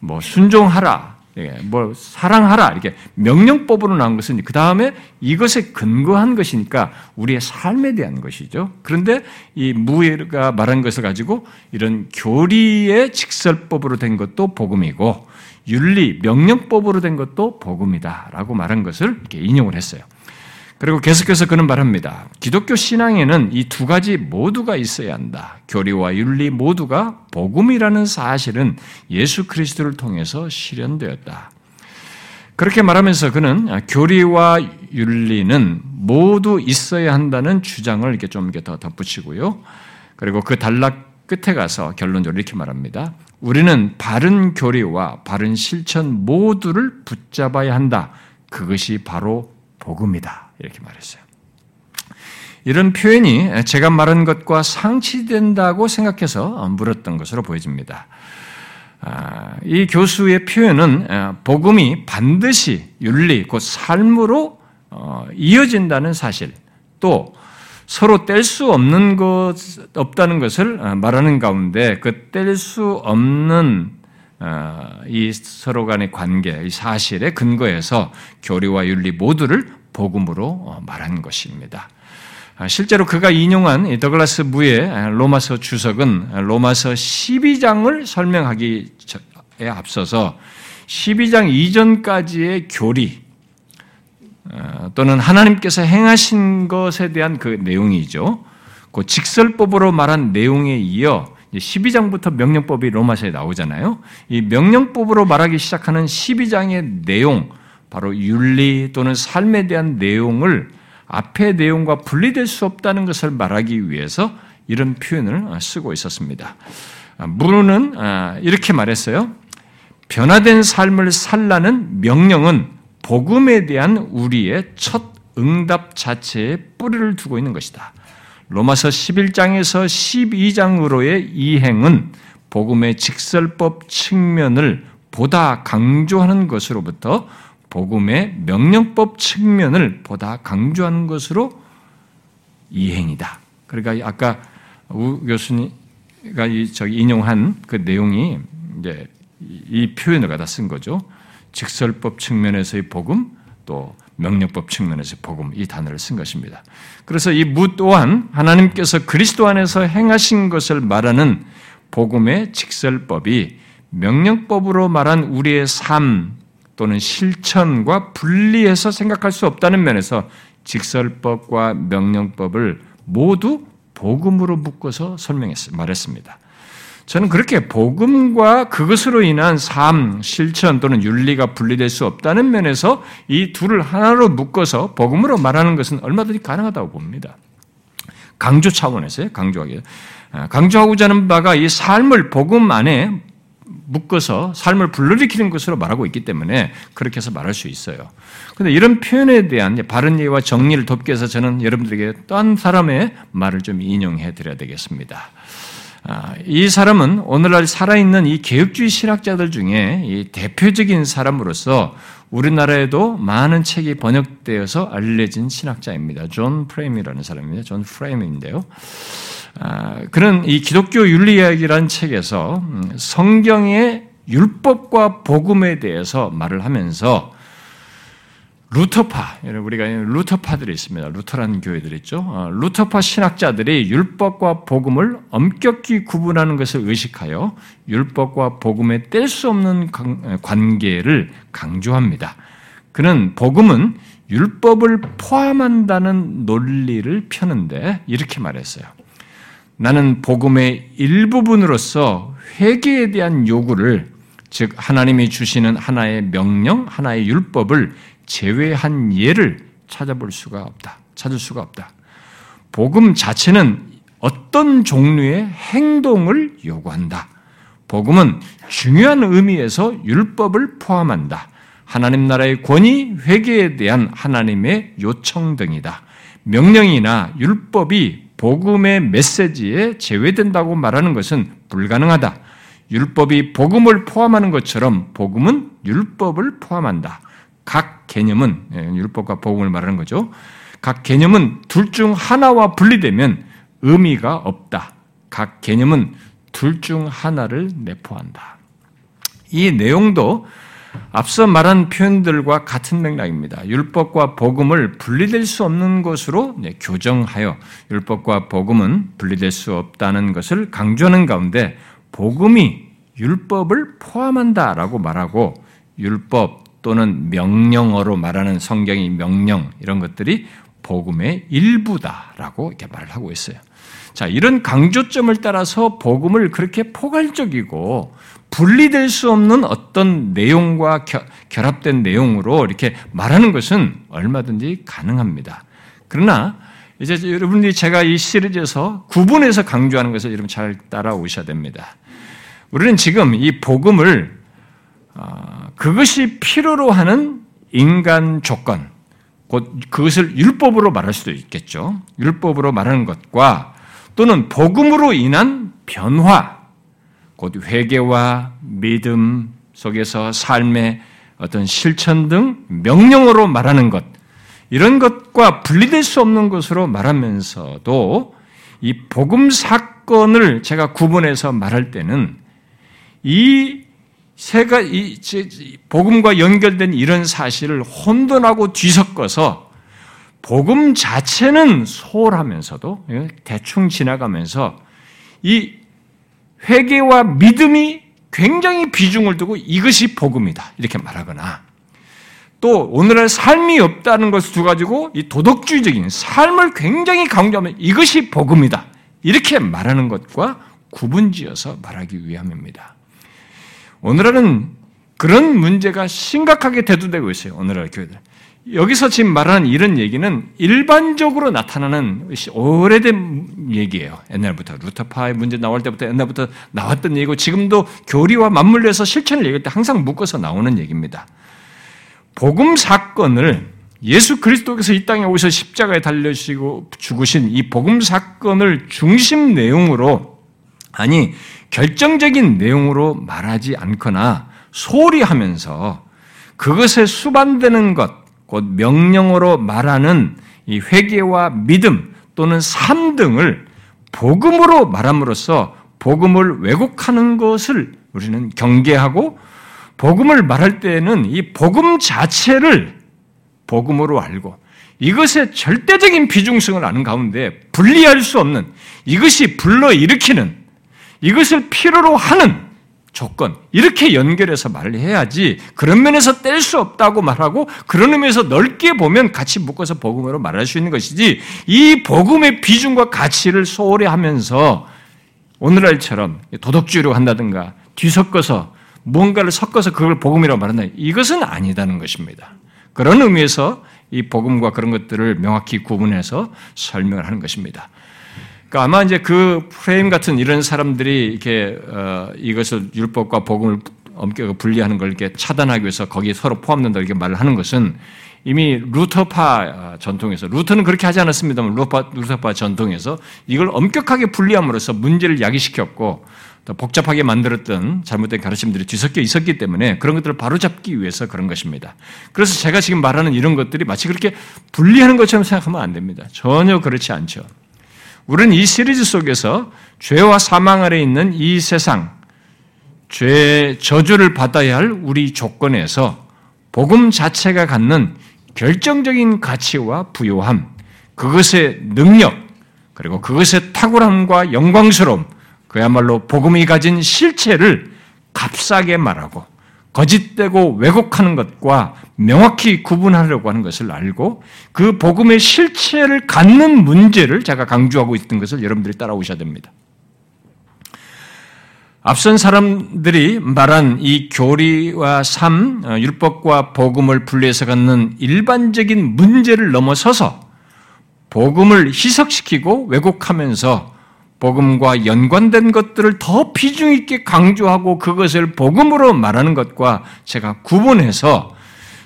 뭐 순종하라, 예, 뭐 사랑하라 이렇게 명령법으로 나온 것은 그 다음에 이것에 근거한 것이니까 우리의 삶에 대한 것이죠. 그런데 이 무예가 말한 것을 가지고 이런 교리의 직설법으로 된 것도 복음이고 윤리 명령법으로 된 것도 복음이다라고 말한 것을 이렇게 인용을 했어요. 그리고 계속해서 그는 말합니다. 기독교 신앙에는 이 두 가지 모두가 있어야 한다. 교리와 윤리 모두가 복음이라는 사실은 예수 그리스도를 통해서 실현되었다. 그렇게 말하면서 그는 교리와 윤리는 모두 있어야 한다는 주장을 이렇게 좀 이렇게 더 덧붙이고요. 그리고 그 단락 끝에 가서 결론적으로 이렇게 말합니다. 우리는 바른 교리와 바른 실천 모두를 붙잡아야 한다. 그것이 바로 복음이다. 이렇게 말했어요. 이런 표현이 제가 말한 것과 상치된다고 생각해서 물었던 것으로 보여집니다. 아, 이 교수의 표현은 아, 복음이 반드시 윤리, 곧 삶으로 어, 이어진다는 사실, 또 서로 뗄 수 없는 것, 없다는 것을 아, 말하는 가운데 그 뗄 수 없는 이 서로 간의 관계, 이 사실에 근거해서 교리와 윤리 모두를 복음으로 어, 말한 것입니다. 아, 실제로 그가 인용한 더글라스 무의 로마서 주석은 로마서 12장을 설명하기에 앞서서 12장 이전까지의 교리 어, 또는 하나님께서 행하신 것에 대한 그 내용이죠. 그 직설법으로 말한 내용에 이어 12장부터 명령법이 로마서에 나오잖아요. 이 명령법으로 말하기 시작하는 12장의 내용, 바로 윤리 또는 삶에 대한 내용을 앞의 내용과 분리될 수 없다는 것을 말하기 위해서 이런 표현을 쓰고 있었습니다. 무르는 아, 이렇게 말했어요. 변화된 삶을 살라는 명령은 복음에 대한 우리의 첫 응답 자체에 뿌리를 두고 있는 것이다. 로마서 11장에서 12장으로의 이행은 복음의 직설법 측면을 보다 강조하는 것으로부터 복음의 명령법 측면을 보다 강조하는 것으로 이행이다. 그러니까 아까 우 교수님가 저기 인용한 그 내용이 이제 이 표현을 갖다 쓴 거죠. 직설법 측면에서의 복음 또 명령법 측면에서의 복음 이 단어를 쓴 것입니다. 그래서 이 무 또한 하나님께서 그리스도 안에서 행하신 것을 말하는 복음의 직설법이 명령법으로 말한 우리의 삶 또는 실천과 분리해서 생각할 수 없다는 면에서 직설법과 명령법을 모두 복음으로 묶어서 설명했습니다. 말했습니다. 저는 그렇게 복음과 그것으로 인한 삶, 실천 또는 윤리가 분리될 수 없다는 면에서 이 둘을 하나로 묶어서 복음으로 말하는 것은 얼마든지 가능하다고 봅니다. 강조 차원에서요, 강조하기. 아, 강조하고자 하는 바가 이 삶을 복음 안에 묶어서 삶을 불러일으키는 것으로 말하고 있기 때문에 그렇게 해서 말할 수 있어요. 근데 이런 표현에 대한 바른 예와 정리를 돕기 위해서 저는 여러분들에게 또한 사람의 말을 좀 인용해 드려야 되겠습니다. 아, 이 사람은 오늘날 살아있는 이 개혁주의 신학자들 중에 이 대표적인 사람으로서 우리나라에도 많은 책이 번역되어서 알려진 신학자입니다. 존 프레임이라는 사람입니다. 존 프레임인데요. 아, 그는 이 기독교 윤리학이라는 책에서 음, 성경의 율법과 복음에 대해서 말을 하면서 루터파, 우리가 루터파들이 있습니다. 루터라는 교회들 있죠. 어, 루터파 신학자들이 율법과 복음을 엄격히 구분하는 것을 의식하여 율법과 복음에 뗄수 없는 관계를 강조합니다. 그는 복음은 율법을 포함한다는 논리를 펴는데 이렇게 말했어요. 나는 복음의 일부분으로서 회개에 대한 요구를 즉 하나님이 주시는 하나의 명령, 하나의 율법을 제외한 예를 찾아볼 수가 없다. 찾을 수가 없다. 복음 자체는 어떤 종류의 행동을 요구한다. 복음은 중요한 의미에서 율법을 포함한다. 하나님 나라의 권위, 회개에 대한 하나님의 요청 등이다. 명령이나 율법이 복음의 메시지에 제외된다고 말하는 것은 불가능하다. 율법이 복음을 포함하는 것처럼 복음은 율법을 포함한다. 각 개념은 예, 율법과 복음을 말하는 거죠. 각 개념은 둘 중 하나와 분리되면 의미가 없다. 각 개념은 둘 중 하나를 내포한다. 이 내용도 앞서 말한 표현들과 같은 맥락입니다. 율법과 복음을 분리될 수 없는 것으로 교정하여 율법과 복음은 분리될 수 없다는 것을 강조하는 가운데 복음이 율법을 포함한다라고 말하고 율법 또는 명령어로 말하는 성경의 명령 이런 것들이 복음의 일부다라고 이렇게 말을 하고 있어요. 자, 이런 강조점을 따라서 복음을 그렇게 포괄적이고 분리될 수 없는 어떤 내용과 결합된 내용으로 이렇게 말하는 것은 얼마든지 가능합니다. 그러나 이제 여러분들이 제가 이 시리즈에서 구분해서 강조하는 것을 여러분 잘 따라오셔야 됩니다. 우리는 지금 이 복음을 아, 그것이 필요로 하는 인간 조건, 곧 그것을 율법으로 말할 수도 있겠죠. 율법으로 말하는 것과 또는 복음으로 인한 변화, 곧 회개와 믿음 속에서 삶의 어떤 실천 등 명령어로 말하는 것, 이런 것과 분리될 수 없는 것으로 말하면서도 이 복음 사건을 제가 구분해서 말할 때는 이 세가 이 복음과 연결된 이런 사실을 혼돈하고 뒤섞어서 복음 자체는 소홀하면서도 예, 대충 지나가면서 이 회개와 믿음이 굉장히 비중을 두고 이것이 복음이다 이렇게 말하거나 또 오늘날 삶이 없다는 것을 두 가지고 이 도덕주의적인 삶을 굉장히 강조하면 이것이 복음이다 이렇게 말하는 것과 구분지어서 말하기 위함입니다. 오늘날은 그런 문제가 심각하게 대두되고 있어요. 오늘날 교회들. 여기서 지금 말하는 이런 얘기는 일반적으로 나타나는 오래된 얘기예요. 옛날부터 루터파의 문제 나올 때부터 옛날부터 나왔던 얘기고 지금도 교리와 맞물려서 실천을 얘기할 때 항상 묶어서 나오는 얘기입니다. 복음 사건을 예수 그리스도께서 이 땅에 오셔 십자가에 달려시고 죽으신 이 복음 사건을 중심 내용으로 아니 결정적인 내용으로 말하지 않거나 소리 하면서 그것에 수반되는 것, 곧 명령어로 말하는 이 회개와 믿음 또는 삶 등을 복음으로 말함으로써 복음을 왜곡하는 것을 우리는 경계하고 복음을 말할 때에는 이 복음 자체를 복음으로 알고 이것의 절대적인 비중성을 아는 가운데 분리할 수 없는 이것이 불러일으키는 이것을 필요로 하는 조건 이렇게 연결해서 말을 해야지 그런 면에서 뗄 수 없다고 말하고 그런 의미에서 넓게 보면 같이 묶어서 복음으로 말할 수 있는 것이지 이 복음의 비중과 가치를 소홀히 하면서 오늘날처럼 도덕주의로 한다든가 뒤섞어서 뭔가를 섞어서 그걸 복음이라고 말한다 이것은 아니다는 것입니다. 그런 의미에서 이 복음과 그런 것들을 명확히 구분해서 설명을 하는 것입니다. 그러니까 아마 이제 그 프레임 같은 이런 사람들이 이렇게 어, 이것을 율법과 복음을 엄격하게 분리하는 걸 이렇게 차단하기 위해서 거기에 서로 포함된다 이렇게 말을 하는 것은 이미 루터파 전통에서 루터는 그렇게 하지 않았습니다만 루터파, 루터파 전통에서 이걸 엄격하게 분리함으로써 문제를 야기시켰고 더 복잡하게 만들었던 잘못된 가르침들이 뒤섞여 있었기 때문에 그런 것들을 바로잡기 위해서 그런 것입니다. 그래서 제가 지금 말하는 이런 것들이 마치 그렇게 분리하는 것처럼 생각하면 안 됩니다. 전혀 그렇지 않죠. 우리는 이 시리즈 속에서 죄와 사망 아래 있는 이 세상, 죄 저주를 받아야 할 우리 조건에서 복음 자체가 갖는 결정적인 가치와 부요함, 그것의 능력, 그리고 그것의 탁월함과 영광스러움, 그야말로 복음이 가진 실체를 값싸게 말하고 거짓되고 왜곡하는 것과 명확히 구분하려고 하는 것을 알고 그 복음의 실체를 갖는 문제를 제가 강조하고 있던 것을 여러분들이 따라오셔야 됩니다. 앞선 사람들이 말한 이 교리와 삶, 어, 율법과 복음을 분리해서 갖는 일반적인 문제를 넘어서서 복음을 희석시키고 왜곡하면서 복음과 연관된 것들을 더 비중 있게 강조하고 그것을 복음으로 말하는 것과 제가 구분해서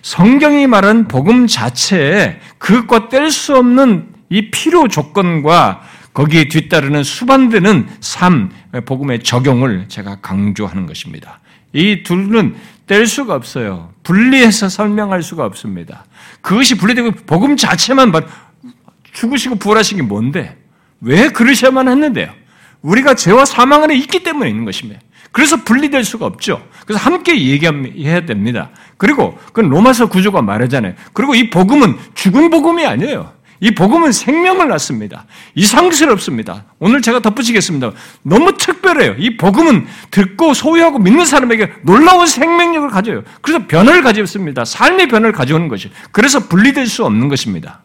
성경이 말한 복음 자체에 그것과 뗄 수 없는 이 필요 조건과 거기에 뒤따르는 수반되는 삶, 복음의 적용을 제가 강조하는 것입니다. 이 둘은 뗄 수가 없어요. 분리해서 설명할 수가 없습니다. 그것이 분리되고 복음 자체만 죽으시고 부활하신 게 뭔데? 왜 그러셔야만 했는데요? 우리가 죄와 사망 안에 있기 때문에 있는 것입니다. 그래서 분리될 수가 없죠. 그래서 함께 얘기해야 됩니다. 그리고 그건 로마서 구조가 말하잖아요. 그리고 이 복음은 죽은 복음이 아니에요. 이 복음은 생명을 낳습니다. 이상스럽습니다. 오늘 제가 덧붙이겠습니다. 너무 특별해요. 이 복음은 듣고 소유하고 믿는 사람에게 놀라운 생명력을 가져요. 그래서 변화를 가져습니다. 삶의 변화를 가져오는 것이. 그래서 분리될 수 없는 것입니다.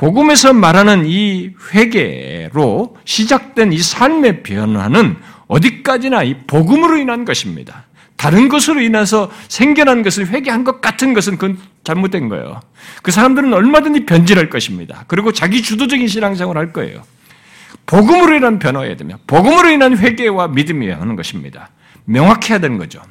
복음에서 말하는 이 회개로 시작된 이 삶의 변화는 어디까지나 이 복음으로 인한 것입니다. 다른 것으로 인해서 생겨난 것을 회개한 것 같은 것은 그건 잘못된 거예요. 그 사람들은 얼마든지 변질할 것입니다. 그리고 자기 주도적인 신앙생활을 할 거예요. 복음으로 인한 변화해야 되며 복음으로 인한 회개와 믿음이어야 하는 것입니다. 명확해야 되는 거죠.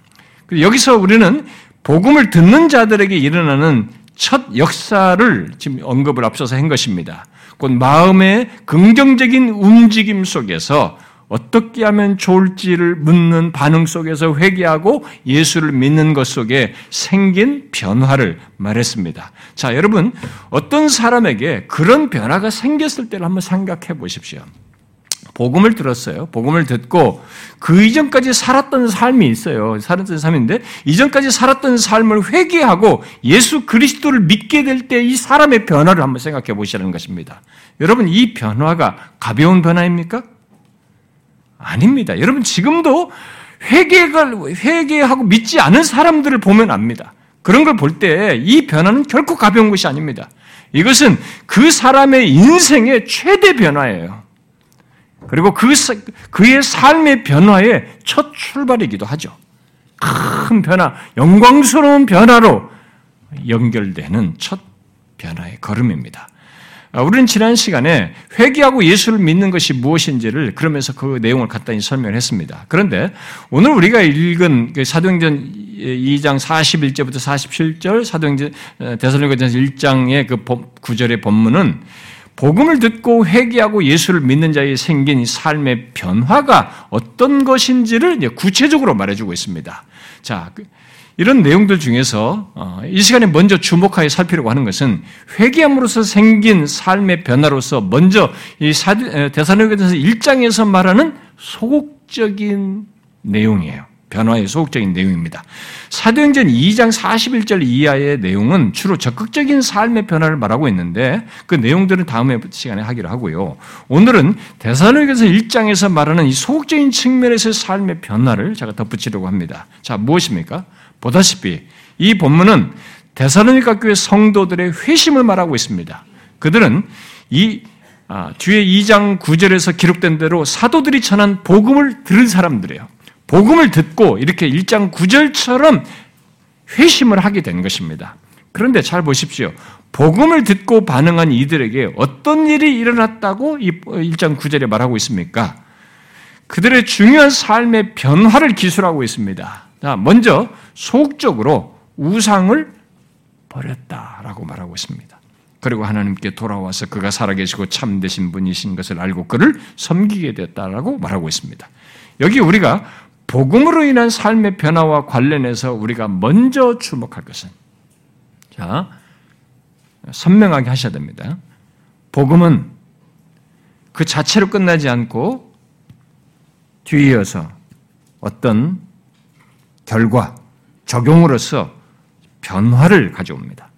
여기서 우리는 복음을 듣는 자들에게 일어나는 첫 역사를 지금 언급을 앞서서 한 것입니다. 곧 마음의 긍정적인 움직임 속에서 어떻게 하면 좋을지를 묻는 반응 속에서 회개하고 예수를 믿는 것 속에 생긴 변화를 말했습니다. 자, 여러분, 어떤 사람에게 그런 변화가 생겼을 때를 한번 생각해 보십시오. 복음을 들었어요. 복음을 듣고 그 이전까지 살았던 삶이 있어요. 살았던 삶인데 이전까지 살았던 삶을 회개하고 예수 그리스도를 믿게 될 때 이 사람의 변화를 한번 생각해 보시라는 것입니다. 여러분 이 변화가 가벼운 변화입니까? 아닙니다. 여러분 지금도 회개를 회개하고 믿지 않은 사람들을 보면 압니다. 그런 걸 볼 때 이 변화는 결코 가벼운 것이 아닙니다. 이것은 그 사람의 인생의 최대 변화예요. 그리고 그, 그의 삶의 변화의 첫 출발이기도 하죠. 큰 변화, 영광스러운 변화로 연결되는 첫 변화의 걸음입니다. 아, 우리는 지난 시간에 회개하고 예수를 믿는 것이 무엇인지를 그러면서 그 내용을 간단히 설명을 했습니다. 그런데 오늘 우리가 읽은 그 사도행전 2장 41절부터 47절, 사도행전 어, 대사로니가전서 1장의 그 구절의 본문은 복음을 듣고 회개하고 예수를 믿는 자에 생긴 삶의 변화가 어떤 것인지를 구체적으로 말해주고 있습니다. 자, 그 이런 내용들 중에서 어, 이 시간에 먼저 주목하여 살피려고 하는 것은 회개함으로써 생긴 삶의 변화로서 먼저 이 대사로에서 1장에서 말하는 소극적인 내용이에요. 변화의 소극적인 내용입니다. 사도행전 2장 41절 이하의 내용은 주로 적극적인 삶의 변화를 말하고 있는데 그 내용들은 다음에 시간에 하기로 하고요. 오늘은 대사로에서 1장에서 말하는 이 소극적인 측면에서의 삶의 변화를 제가 덧붙이려고 합니다. 자, 무엇입니까? 보다시피 이 본문은 대사로니가 교회 성도들의 회심을 말하고 있습니다. 그들은 이 아, 뒤에 2장 9절에서 기록된 대로 사도들이 전한 복음을 들은 사람들이에요. 복음을 듣고 이렇게 1장 9절처럼 회심을 하게 된 것입니다. 그런데 잘 보십시오. 복음을 듣고 반응한 이들에게 어떤 일이 일어났다고 이 1장 9절에 말하고 있습니까? 그들의 중요한 삶의 변화를 기술하고 있습니다. 자, 먼저 소극적으로 우상을 버렸다라고 말하고 있습니다. 그리고 하나님께 돌아와서 그가 살아계시고 참되신 분이신 것을 알고 그를 섬기게 됐다라고 말하고 있습니다. 여기 우리가 복음으로 인한 삶의 변화와 관련해서 우리가 먼저 주목할 것은 자 선명하게 하셔야 됩니다. 복음은 그 자체로 끝나지 않고 뒤이어서 어떤 결과, 적용으로서 변화를 가져옵니다.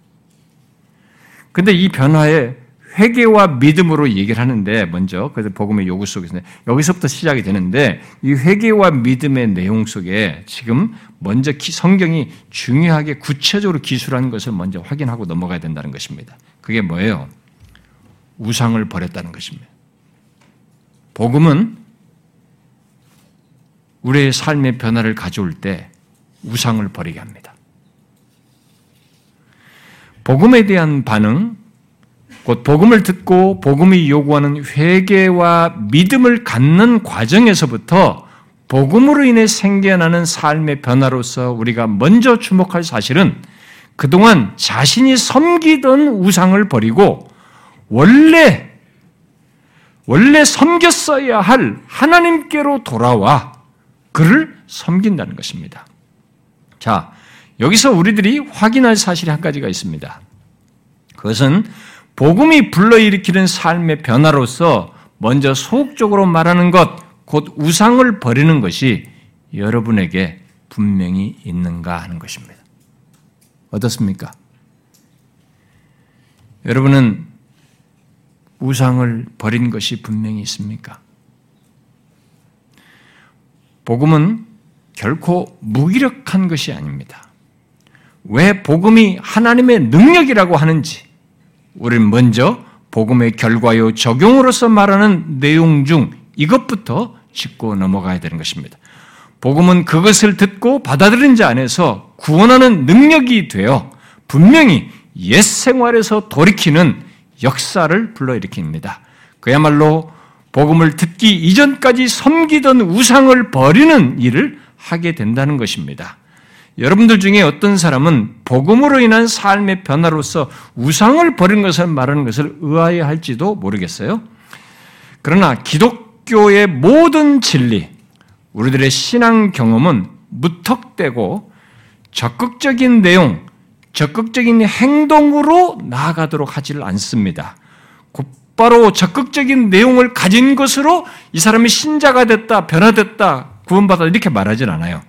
근데 이 변화에 회개와 믿음으로 얘기를 하는데 먼저 그래서 복음의 요구 속에서 여기서부터 시작이 되는데 이 회개와 믿음의 내용 속에 지금 먼저 성경이 중요하게 구체적으로 기술하는 것을 먼저 확인하고 넘어가야 된다는 것입니다. 그게 뭐예요? 우상을 버렸다는 것입니다. 복음은 우리의 삶의 변화를 가져올 때 우상을 버리게 합니다. 복음에 대한 반응, 곧 복음을 듣고 복음이 요구하는 회개와 믿음을 갖는 과정에서부터 복음으로 인해 생겨나는 삶의 변화로서 우리가 먼저 주목할 사실은 그동안 자신이 섬기던 우상을 버리고 원래 원래 섬겼어야 할 하나님께로 돌아와 그를 섬긴다는 것입니다. 자, 여기서 우리들이 확인할 사실이 한 가지가 있습니다. 그것은 복음이 불러일으키는 삶의 변화로서 먼저 소극적으로 말하는 것, 곧 우상을 버리는 것이 여러분에게 분명히 있는가 하는 것입니다. 어떻습니까? 여러분은 우상을 버린 것이 분명히 있습니까? 복음은 결코 무기력한 것이 아닙니다. 왜 복음이 하나님의 능력이라고 하는지, 우리는 먼저 복음의 결과요 적용으로서 말하는 내용 중 이것부터 짚고 넘어가야 되는 것입니다. 복음은 그것을 듣고 받아들인 자 안에서 구원하는 능력이 되어 분명히 옛 생활에서 돌이키는 역사를 불러일으킵니다. 그야말로 복음을 듣기 이전까지 섬기던 우상을 버리는 일을 하게 된다는 것입니다. 여러분들 중에 어떤 사람은 복음으로 인한 삶의 변화로서 우상을 버린 것을 말하는 것을 의아해 할지도 모르겠어요. 그러나 기독교의 모든 진리, 우리들의 신앙 경험은 무턱대고 적극적인 내용, 적극적인 행동으로 나아가도록 하지를 않습니다. 곧바로 적극적인 내용을 가진 것으로 이 사람이 신자가 됐다, 변화됐다, 구원받았다 이렇게 말하진 않아요.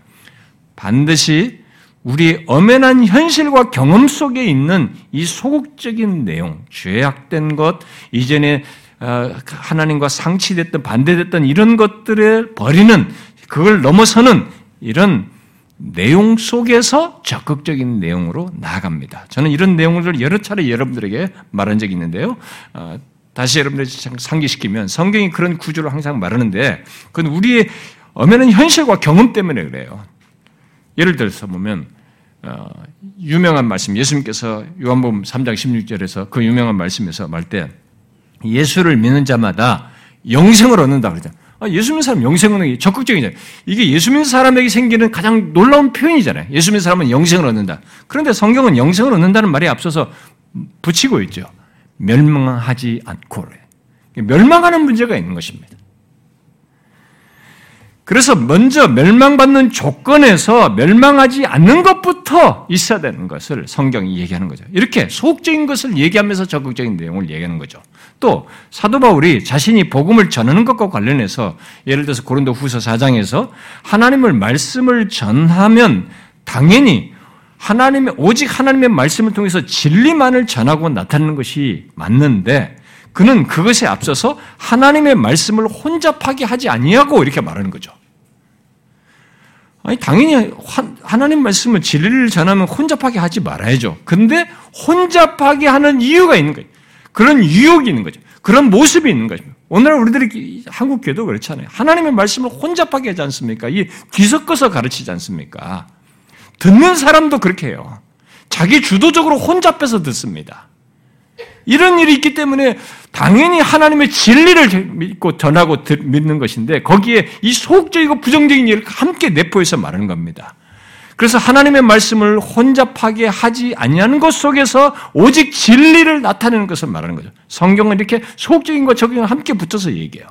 반드시 우리 엄연한 현실과 경험 속에 있는 이 소극적인 내용, 죄악된 것, 이전에 어, 하나님과 상치됐던 반대됐던 이런 것들을 버리는 그걸 넘어서는 이런 내용 속에서 적극적인 내용으로 나아갑니다. 저는 이런 내용을 여러 차례 여러분들에게 말한 적이 있는데요. 어, 다시 여러분들 상기시키면 성경이 그런 구조를 항상 말하는데 그건 우리의 엄연한 현실과 경험 때문에 그래요. 예를 들어서 보면 어, 유명한 말씀 예수님께서 요한복음 3장 16절에서 그 유명한 말씀에서 말 때 예수를 믿는 자마다 영생을 얻는다 그러죠. 아, 예수 믿는 사람 영생을 얻는 게 적극적이잖아요. 이게 예수 믿는 사람에게 생기는 가장 놀라운 표현이잖아요. 예수 믿는 사람은 영생을 얻는다. 그런데 성경은 영생을 얻는다는 말에 앞서서 붙이고 있죠. 멸망하지 않고 멸망하는 문제가 있는 것입니다. 그래서 먼저 멸망받는 조건에서 멸망하지 않는 것부터 있어야 되는 것을 성경이 얘기하는 거죠. 이렇게 소극적인 것을 얘기하면서 적극적인 내용을 얘기하는 거죠. 또 사도 바울이 자신이 복음을 전하는 것과 관련해서 예를 들어서 고린도 후서 4장에서 하나님을 말씀을 전하면 당연히 하나님의 오직 하나님의 말씀을 통해서 진리만을 전하고 나타내는 것이 맞는데 그는 그것에 앞서서 하나님의 말씀을 혼잡하게 하지 아니하고 이렇게 말하는 거죠. 아니 당연히 하나님 말씀을 진리를 전하면 혼잡하게 하지 말아야죠. 근데 혼잡하게 하는 이유가 있는 거예요. 그런 유혹이 있는 거죠. 그런 모습이 있는 거죠. 오늘 우리들이 한국 교도 그렇잖아요. 하나님의 말씀을 혼잡하게 하지 않습니까? 이 뒤섞어서 가르치지 않습니까? 듣는 사람도 그렇게 해요. 자기 주도적으로 혼잡해서 듣습니다. 이런 일이 있기 때문에 당연히 하나님의 진리를 믿고 전하고 믿는 것인데 거기에 이 소극적이고 부정적인 일을 함께 내포해서 말하는 겁니다. 그래서 하나님의 말씀을 혼잡하게 하지 아니하는 것 속에서 오직 진리를 나타내는 것을 말하는 거죠. 성경은 이렇게 소극적인 것 적용을 함께 붙여서 얘기해요.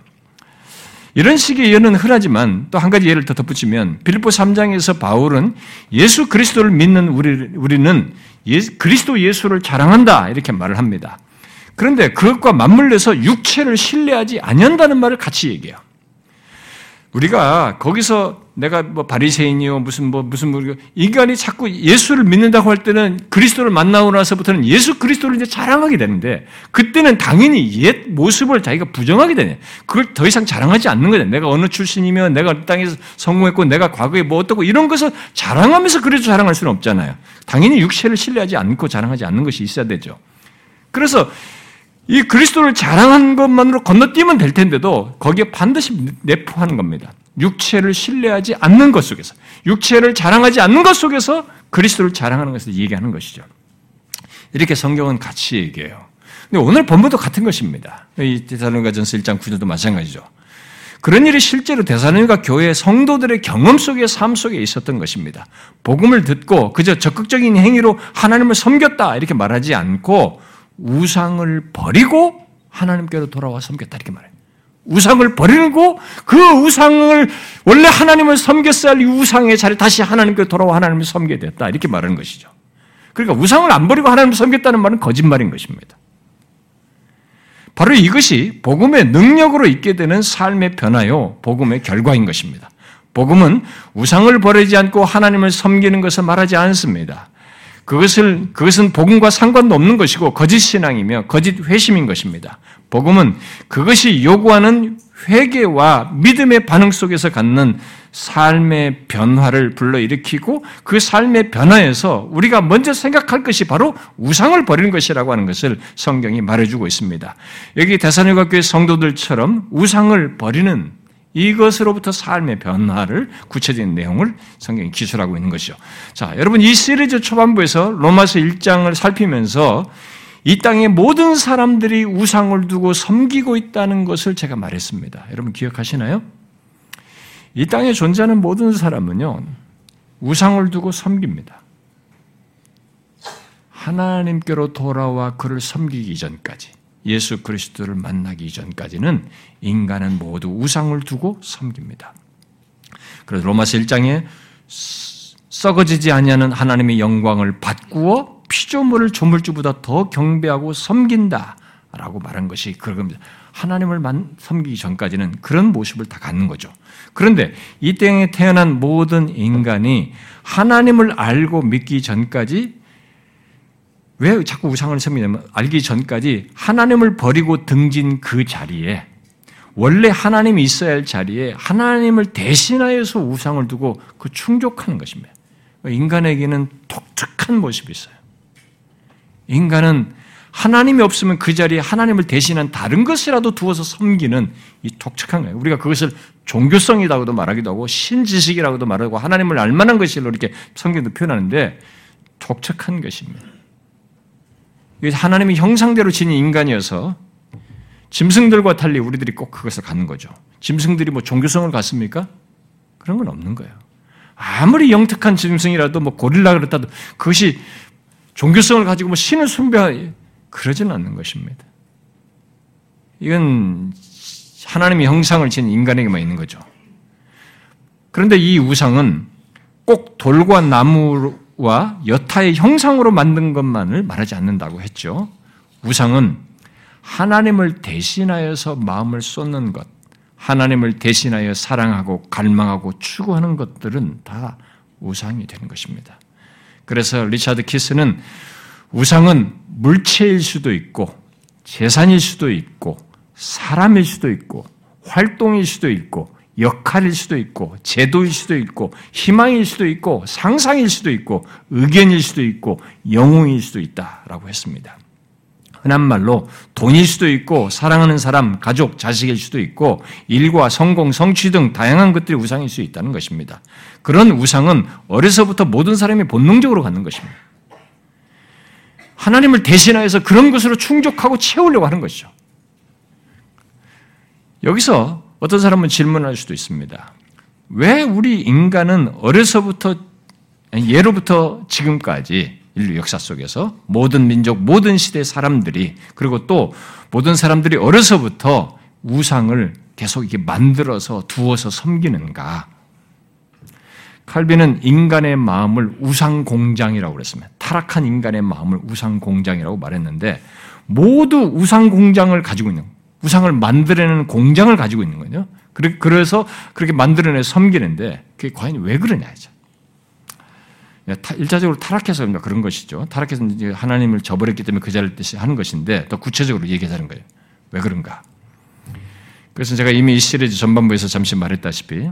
이런 식의 예는 흔하지만 또 한 가지 예를 더 덧붙이면 빌립보 3장에서 바울은 예수 그리스도를 믿는 우리, 우리는 예, 그리스도 예수를 자랑한다 이렇게 말을 합니다. 그런데 그것과 맞물려서 육체를 신뢰하지 아니한다는 말을 같이 얘기해요. 우리가 거기서 내가 뭐 바리새인이요 무슨 뭐 무슨 뭐 인간이 자꾸 예수를 믿는다고 할 때는 그리스도를 만나고 나서부터는 예수 그리스도를 이제 자랑하게 되는데 그때는 당연히 옛 모습을 자기가 부정하게 되네. 그걸 더 이상 자랑하지 않는 거죠. 내가 어느 출신이며 내가 땅에서 성공했고 내가 과거에 뭐 어떻고 이런 것을 자랑하면서 그래도 자랑할 수는 없잖아요. 당연히 육체를 신뢰하지 않고 자랑하지 않는 것이 있어야 되죠. 그래서 이 그리스도를 자랑한 것만으로 건너뛰면 될 텐데도 거기에 반드시 내포하는 겁니다. 육체를 신뢰하지 않는 것 속에서, 육체를 자랑하지 않는 것 속에서 그리스도를 자랑하는 것을 얘기하는 것이죠. 이렇게 성경은 같이 얘기해요. 근데 오늘 본문도 같은 것입니다. 이 데살로니가전서 1장 9절도 마찬가지죠. 그런 일이 실제로 데살로니가 교회 성도들의 경험 속의 삶 속에 있었던 것입니다. 복음을 듣고 그저 적극적인 행위로 하나님을 섬겼다 이렇게 말하지 않고 우상을 버리고 하나님께로 돌아와 섬겼다 이렇게 말해요. 우상을 버리고 그 우상을 원래 하나님을 섬겼어야 할 우상의 자리 다시 하나님께 돌아와 하나님을 섬게 됐다 이렇게 말하는 것이죠. 그러니까 우상을 안 버리고 하나님을 섬겼다는 말은 거짓말인 것입니다. 바로 이것이 복음의 능력으로 있게 되는 삶의 변화요, 복음의 결과인 것입니다. 복음은 우상을 버리지 않고 하나님을 섬기는 것을 말하지 않습니다. 그것을, 그것은 복음과 상관도 없는 것이고 거짓 신앙이며 거짓 회심인 것입니다. 복음은 그것이 요구하는 회개와 믿음의 반응 속에서 갖는 삶의 변화를 불러일으키고 그 삶의 변화에서 우리가 먼저 생각할 것이 바로 우상을 버리는 것이라고 하는 것을 성경이 말해주고 있습니다. 여기 대산일과 교회 성도들처럼 우상을 버리는 이것으로부터 삶의 변화를 구체적인 내용을 성경이 기술하고 있는 것이죠. 자, 여러분 이 시리즈 초반부에서 로마서 1장을 살피면서 이 땅의 모든 사람들이 우상을 두고 섬기고 있다는 것을 제가 말했습니다. 여러분 기억하시나요? 이 땅에 존재하는 모든 사람은요, 우상을 두고 섬깁니다. 하나님께로 돌아와 그를 섬기기 전까지. 예수 그리스도를 만나기 전까지는 인간은 모두 우상을 두고 섬깁니다. 그래서 로마서 1장에 썩어지지 아니하는 하나님의 영광을 바꾸어 피조물을 조물주보다 더 경배하고 섬긴다라고 말한 것이 그겁니다. 하나님을 섬기기 전까지는 그런 모습을 다 갖는 거죠. 그런데 이 땅에 태어난 모든 인간이 하나님을 알고 믿기 전까지 왜 자꾸 우상을 섬기냐면 알기 전까지 하나님을 버리고 등진 그 자리에 원래 하나님이 있어야 할 자리에 하나님을 대신하여서 우상을 두고 그 충족하는 것입니다. 인간에게는 독특한 모습이 있어요. 인간은 하나님이 없으면 그 자리에 하나님을 대신한 다른 것이라도 두어서 섬기는 이 독특한 거예요. 우리가 그것을 종교성이라고도 말하기도 하고 신지식이라고도 말하고 하나님을 알만한 것이로 이렇게 성경도 표현하는데 독특한 것입니다. 하나님의 형상대로 지닌 인간이어서 짐승들과 달리 우리들이 꼭 그것을 갖는 거죠. 짐승들이 뭐 종교성을 갖습니까? 그런 건 없는 거예요. 아무리 영특한 짐승이라도 뭐 고릴라 그렇다도 그것이 종교성을 가지고 뭐 신을 숭배하 그러지는 않는 것입니다. 이건 하나님의 형상을 지닌 인간에게만 있는 거죠. 그런데 이 우상은 꼭 돌과 나무 와 여타의 형상으로 만든 것만을 말하지 않는다고 했죠. 우상은 하나님을 대신하여서 마음을 쏟는 것, 하나님을 대신하여 사랑하고 갈망하고 추구하는 것들은 다 우상이 되는 것입니다. 그래서 리차드 키스는 우상은 물체일 수도 있고, 재산일 수도 있고, 사람일 수도 있고, 활동일 수도 있고, 역할일 수도 있고, 제도일 수도 있고, 희망일 수도 있고, 상상일 수도 있고, 의견일 수도 있고, 영웅일 수도 있다라고 했습니다. 흔한 말로 돈일 수도 있고, 사랑하는 사람, 가족, 자식일 수도 있고, 일과 성공, 성취 등 다양한 것들이 우상일 수 있다는 것입니다. 그런 우상은 어려서부터 모든 사람이 본능적으로 갖는 것입니다. 하나님을 대신하여서 그런 것으로 충족하고 채우려고 하는 것이죠. 여기서 어떤 사람은 질문할 수도 있습니다. 왜 우리 인간은 어려서부터 예로부터 지금까지 인류 역사 속에서 모든 민족, 모든 시대 사람들이 그리고 또 모든 사람들이 어려서부터 우상을 계속 이렇게 만들어서 두어서 섬기는가? 칼빈은 인간의 마음을 우상 공장이라고 그랬습니다. 타락한 인간의 마음을 우상 공장이라고 말했는데 모두 우상 공장을 가지고 있는 우상을 만들어내는 공장을 가지고 있는 거죠. 그래서 그렇게 만들어내 섬기는데 그게 과연 왜 그러냐 이죠. 일차적으로 타락해서 그런 것이죠. 타락해서 하나님을 저버렸기 때문에 그 자를 뜻이 하는 것인데 더 구체적으로 얘기하자는 거예요. 왜 그런가? 그래서 제가 이미 이 시리즈 전반부에서 잠시 말했다시피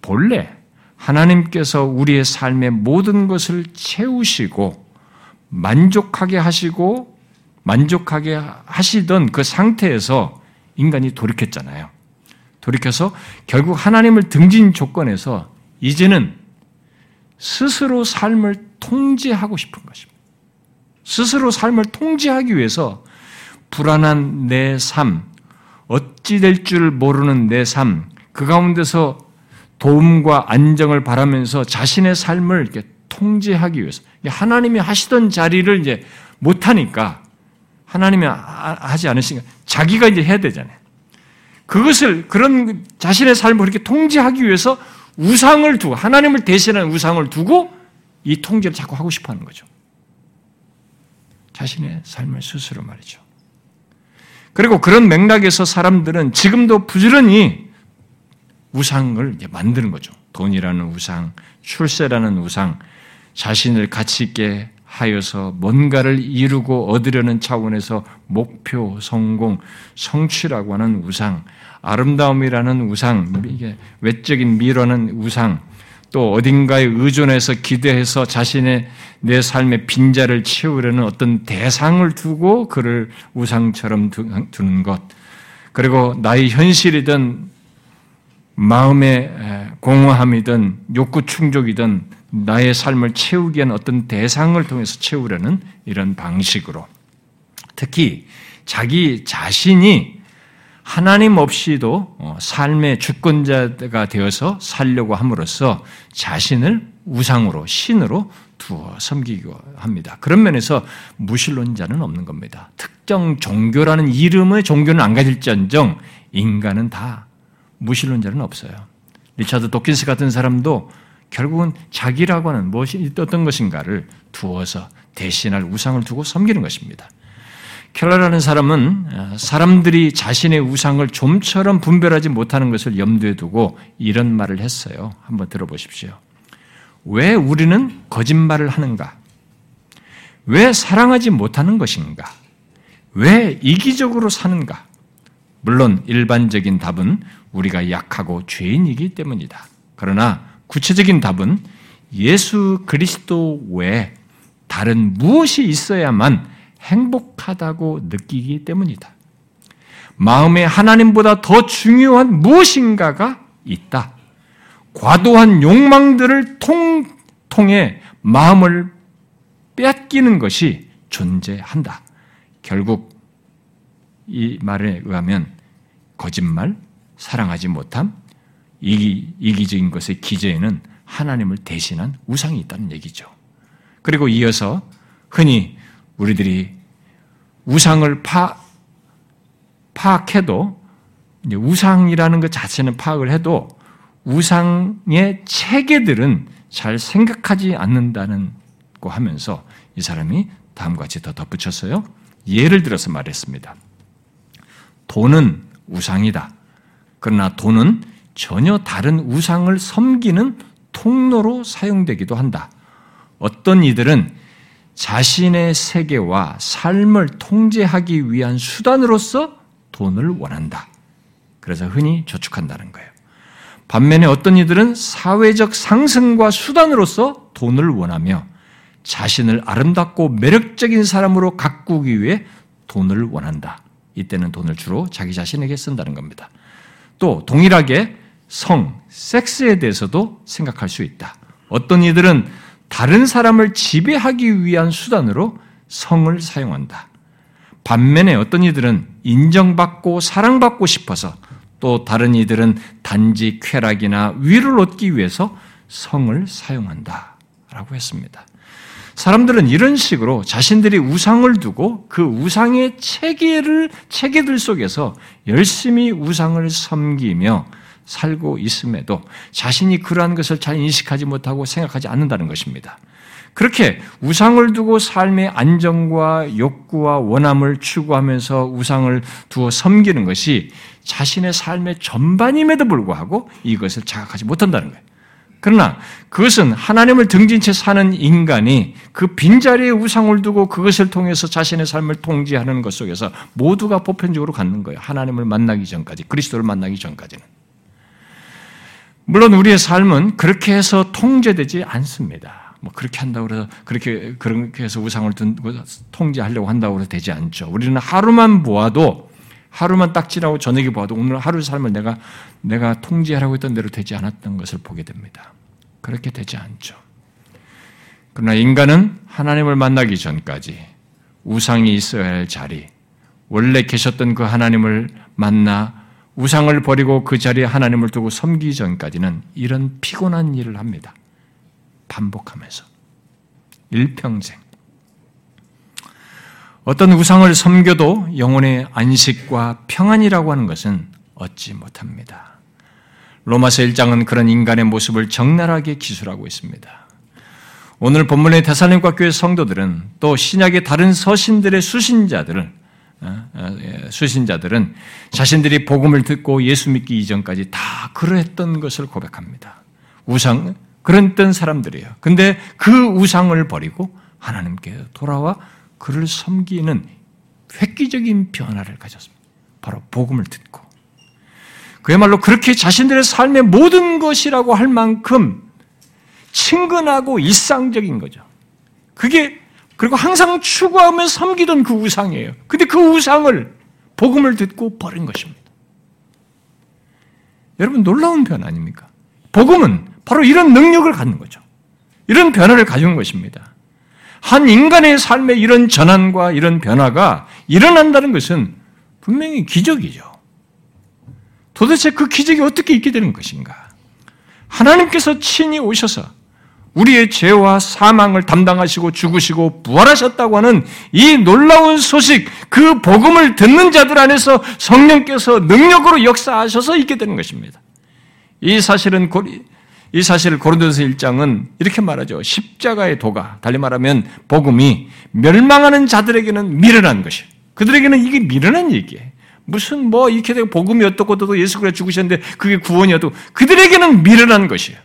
본래 하나님께서 우리의 삶의 모든 것을 채우시고 만족하게 하시고 만족하게 하시던 그 상태에서 인간이 돌이켰잖아요. 돌이켜서 결국 하나님을 등진 조건에서 이제는 스스로 삶을 통제하고 싶은 것입니다. 스스로 삶을 통제하기 위해서 불안한 내 삶, 어찌 될 줄 모르는 내 삶, 그 가운데서 도움과 안정을 바라면서 자신의 삶을 이렇게 통제하기 위해서 하나님이 하시던 자리를 이제 못하니까 하나님이 하지 않으시니까 자기가 이제 해야 되잖아요. 그것을 그런 자신의 삶을 그렇게 통제하기 위해서 우상을 두고 하나님을 대신하는 우상을 두고 이 통제를 자꾸 하고 싶어 하는 거죠. 자신의 삶을 스스로 말이죠. 그리고 그런 맥락에서 사람들은 지금도 부지런히 우상을 이제 만드는 거죠. 돈이라는 우상, 출세라는 우상, 자신을 가치 있게 하여서 뭔가를 이루고 얻으려는 차원에서 목표, 성공, 성취라고 하는 우상, 아름다움이라는 우상, 이게 외적인 미로는 우상, 또 어딘가에 의존해서 기대해서 자신의 내 삶의 빈자를 채우려는 어떤 대상을 두고 그를 우상처럼 두는 것, 그리고 나의 현실이든 마음의 공허함이든 욕구 충족이든 나의 삶을 채우기 위한 어떤 대상을 통해서 채우려는 이런 방식으로 특히 자기 자신이 하나님 없이도 어, 삶의 주권자가 되어서 살려고 함으로써 자신을 우상으로 신으로 두어 섬기고 합니다. 그런 면에서 무신론자는 없는 겁니다. 특정 종교라는 이름의 종교는 안 가질지언정 인간은 다 무신론자는 없어요. 리차드 도킨스 같은 사람도 결국은 자기라고 하는 무엇이 어떤 것인가를 두어서 대신할 우상을 두고 섬기는 것입니다. 켈러라는 사람은 어, 사람들이 자신의 우상을 좀처럼 분별하지 못하는 것을 염두에 두고 이런 말을 했어요. 한번 들어보십시오. 왜 우리는 거짓말을 하는가? 왜 사랑하지 못하는 것인가? 왜 이기적으로 사는가? 물론 일반적인 답은 우리가 약하고 죄인이기 때문이다. 그러나 구체적인 답은 예수 그리스도 외에 다른 무엇이 있어야만 행복하다고 느끼기 때문이다. 마음에 하나님보다 더 중요한 무엇인가가 있다. 과도한 욕망들을 통, 통해 마음을 빼앗기는 것이 존재한다. 결국 이 말에 의하면 거짓말, 사랑하지 못함, 이기, 이기적인 것의 기저에는 하나님을 대신한 우상이 있다는 얘기죠. 그리고 이어서 흔히 우리들이 우상을 파, 파악해도 우상이라는 것 자체는 파악을 해도 우상의 체계들은 잘 생각하지 않는다는 거 하면서 이 사람이 다음과 같이 더 덧붙였어요. 예를 들어서 말했습니다. 돈은 우상이다. 그러나 돈은 전혀 다른 우상을 섬기는 통로로 사용되기도 한다. 어떤 이들은 자신의 세계와 삶을 통제하기 위한 수단으로서 돈을 원한다. 그래서 흔히 저축한다는 거예요. 반면에 어떤 이들은 사회적 상승과 수단으로서 돈을 원하며 자신을 아름답고 매력적인 사람으로 가꾸기 위해 돈을 원한다. 이때는 돈을 주로 자기 자신에게 쓴다는 겁니다. 또 동일하게 성, 섹스에 대해서도 생각할 수 있다. 어떤 이들은 다른 사람을 지배하기 위한 수단으로 성을 사용한다. 반면에 어떤 이들은 인정받고 사랑받고 싶어서 또 다른 이들은 단지 쾌락이나 위를 얻기 위해서 성을 사용한다. 라고 했습니다. 사람들은 이런 식으로 자신들이 우상을 두고 그 우상의 체계를, 체계들 속에서 열심히 우상을 섬기며 살고 있음에도 자신이 그러한 것을 잘 인식하지 못하고 생각하지 않는다는 것입니다. 그렇게 우상을 두고 삶의 안정과 욕구와 원함을 추구하면서 우상을 두어 섬기는 것이 자신의 삶의 전반임에도 불구하고 이것을 자각하지 못한다는 거예요. 그러나 그것은 하나님을 등진 채 사는 인간이 그 빈자리에 우상을 두고 그것을 통해서 자신의 삶을 통제하는 것 속에서 모두가 보편적으로 갖는 거예요. 하나님을 만나기 전까지, 그리스도를 만나기 전까지는. 물론 우리의 삶은 그렇게 해서 통제되지 않습니다. 뭐 그렇게 한다고 해서 그렇게 그렇게 해서 우상을 통제하려고 한다고 해서 되지 않죠. 우리는 하루만 보아도 하루만 딱 지나고 저녁에 봐도 오늘 하루 삶을 내가 내가 통제하라고 했던 대로 되지 않았던 것을 보게 됩니다. 그렇게 되지 않죠. 그러나 인간은 하나님을 만나기 전까지 우상이 있어야 할 자리, 원래 계셨던 그 하나님을 만나 우상을 버리고 그 자리에 하나님을 두고 섬기기 전까지는 이런 피곤한 일을 합니다. 반복하면서. 일평생. 어떤 우상을 섬겨도 영혼의 안식과 평안이라고 하는 것은 얻지 못합니다. 로마서 1장은 그런 인간의 모습을 적나라하게 기술하고 있습니다. 오늘 본문의 대사님과 교회 성도들은 또 신약의 다른 서신들의 수신자들을 수신자들은 자신들이 복음을 듣고 예수 믿기 이전까지 다 그러했던 것을 고백합니다. 우상 그랬던 사람들이에요. 근데 그 우상을 버리고 하나님께 돌아와 그를 섬기는 획기적인 변화를 가졌습니다. 바로 복음을 듣고 그야말로 그렇게 자신들의 삶의 모든 것이라고 할 만큼 친근하고 일상적인 거죠. 그게 그리고 항상 추구하며 섬기던 그 우상이에요. 근데 그 우상을 복음을 듣고 버린 것입니다. 여러분 놀라운 변화 아닙니까? 복음은 바로 이런 능력을 갖는 거죠. 이런 변화를 가진 것입니다. 한 인간의 삶에 이런 전환과 이런 변화가 일어난다는 것은 분명히 기적이죠. 도대체 그 기적이 어떻게 있게 되는 것인가? 하나님께서 친히 오셔서 우리의 죄와 사망을 담당하시고 죽으시고 부활하셨다고 하는 이 놀라운 소식, 그 복음을 듣는 자들 안에서 성령께서 능력으로 역사하셔서 있게 되는 것입니다. 이 사실은 이 사실을 고린도서 1장은 이렇게 말하죠. 십자가의 도가 달리 말하면 복음이 멸망하는 자들에게는 미련한 것이. 그들에게는 이게 미련한 얘기예요. 무슨 뭐 이렇게 되고 복음이 어떻고 또 예수 그리스도 죽으셨는데 그게 구원이어도 그들에게는 미련한 것이에요.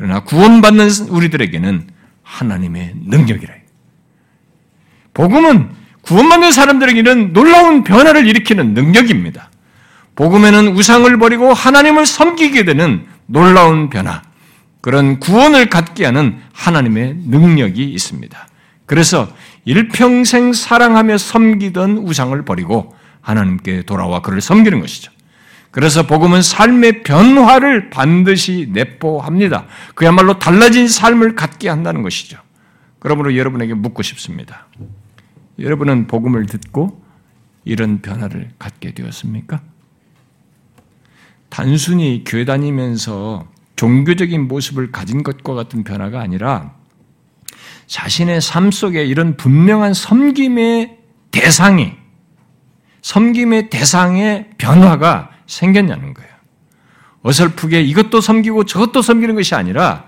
그러나 구원받는 우리들에게는 하나님의 능력이라. 복음은 구원받는 사람들에게는 놀라운 변화를 일으키는 능력입니다. 복음에는 우상을 버리고 하나님을 섬기게 되는 놀라운 변화, 그런 구원을 갖게 하는 하나님의 능력이 있습니다. 그래서 일평생 사랑하며 섬기던 우상을 버리고 하나님께 돌아와 그를 섬기는 것이죠. 그래서 복음은 삶의 변화를 반드시 내포합니다. 그야말로 달라진 삶을 갖게 한다는 것이죠. 그러므로 여러분에게 묻고 싶습니다. 여러분은 복음을 듣고 이런 변화를 갖게 되었습니까? 단순히 교회 다니면서 종교적인 모습을 가진 것과 같은 변화가 아니라 자신의 삶 속에 이런 분명한 섬김의 대상이, 섬김의 대상의 변화가 생겼냐는 거예요. 어설프게 이것도 섬기고 저것도 섬기는 것이 아니라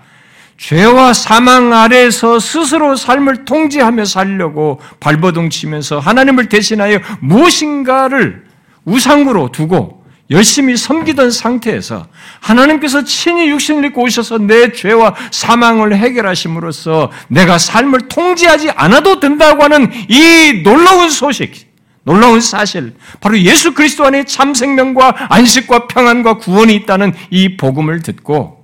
죄와 사망 아래에서 스스로 삶을 통제하며 살려고 발버둥 치면서 하나님을 대신하여 무엇인가를 우상으로 두고 열심히 섬기던 상태에서 하나님께서 친히 육신을 입고 오셔서 내 죄와 사망을 해결하심으로써 내가 삶을 통제하지 않아도 된다고 하는 이 놀라운 소식, 놀라운 사실, 바로 예수 그리스도 안에 참 생명과 안식과 평안과 구원이 있다는 이 복음을 듣고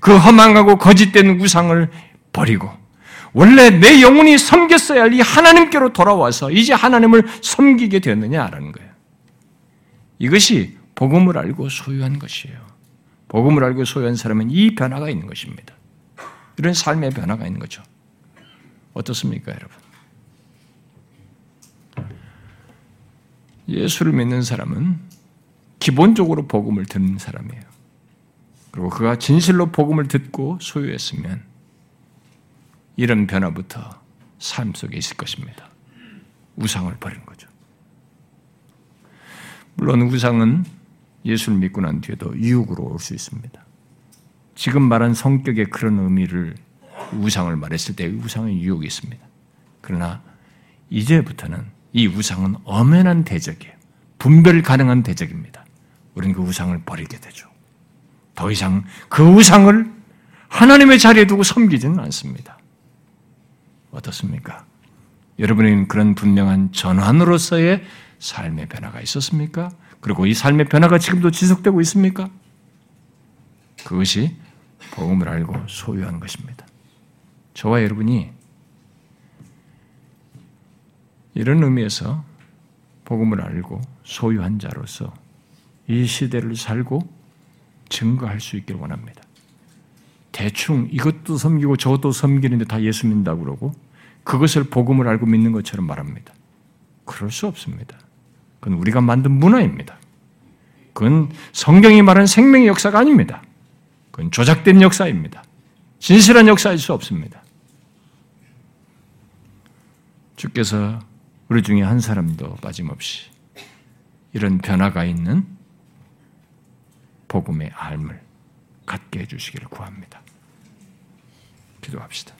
그 허망하고 거짓된 우상을 버리고 원래 내 영혼이 섬겼어야 할 이 하나님께로 돌아와서 이제 하나님을 섬기게 되었느냐라는 거예요. 이것이 복음을 알고 소유한 것이에요. 복음을 알고 소유한 사람은 이 변화가 있는 것입니다. 이런 삶의 변화가 있는 거죠. 어떻습니까, 여러분? 예수를 믿는 사람은 기본적으로 복음을 듣는 사람이에요. 그리고 그가 진실로 복음을 듣고 소유했으면 이런 변화부터 삶 속에 있을 것입니다. 우상을 버리는 거죠. 물론 우상은 예수를 믿고 난 뒤에도 유혹으로 올 수 있습니다. 지금 말한 성격의 그런 의미를 우상을 말했을 때 우상의 유혹이 있습니다. 그러나 이제부터는 이 우상은 엄연한 대적이에요. 분별 가능한 대적입니다. 우리는 그 우상을 버리게 되죠. 더 이상 그 우상을 하나님의 자리에 두고 섬기지는 않습니다. 어떻습니까? 여러분은 그런 분명한 전환으로서의 삶의 변화가 있었습니까? 그리고 이 삶의 변화가 지금도 지속되고 있습니까? 그것이 복음을 알고 소유한 것입니다. 저와 여러분이 이런 의미에서 복음을 알고 소유한 자로서 이 시대를 살고 증거할 수 있기를 원합니다. 대충 이것도 섬기고 저것도 섬기는데 다 예수 믿는다고 그러고 그것을 복음을 알고 믿는 것처럼 말합니다. 그럴 수 없습니다. 그건 우리가 만든 문화입니다. 그건 성경이 말하는 생명의 역사가 아닙니다. 그건 조작된 역사입니다. 진실한 역사일 수 없습니다. 주께서 우리 중에 한 사람도 빠짐없이 이런 변화가 있는 복음의 알을 갖게 해주시기를 구합니다. 기도합시다.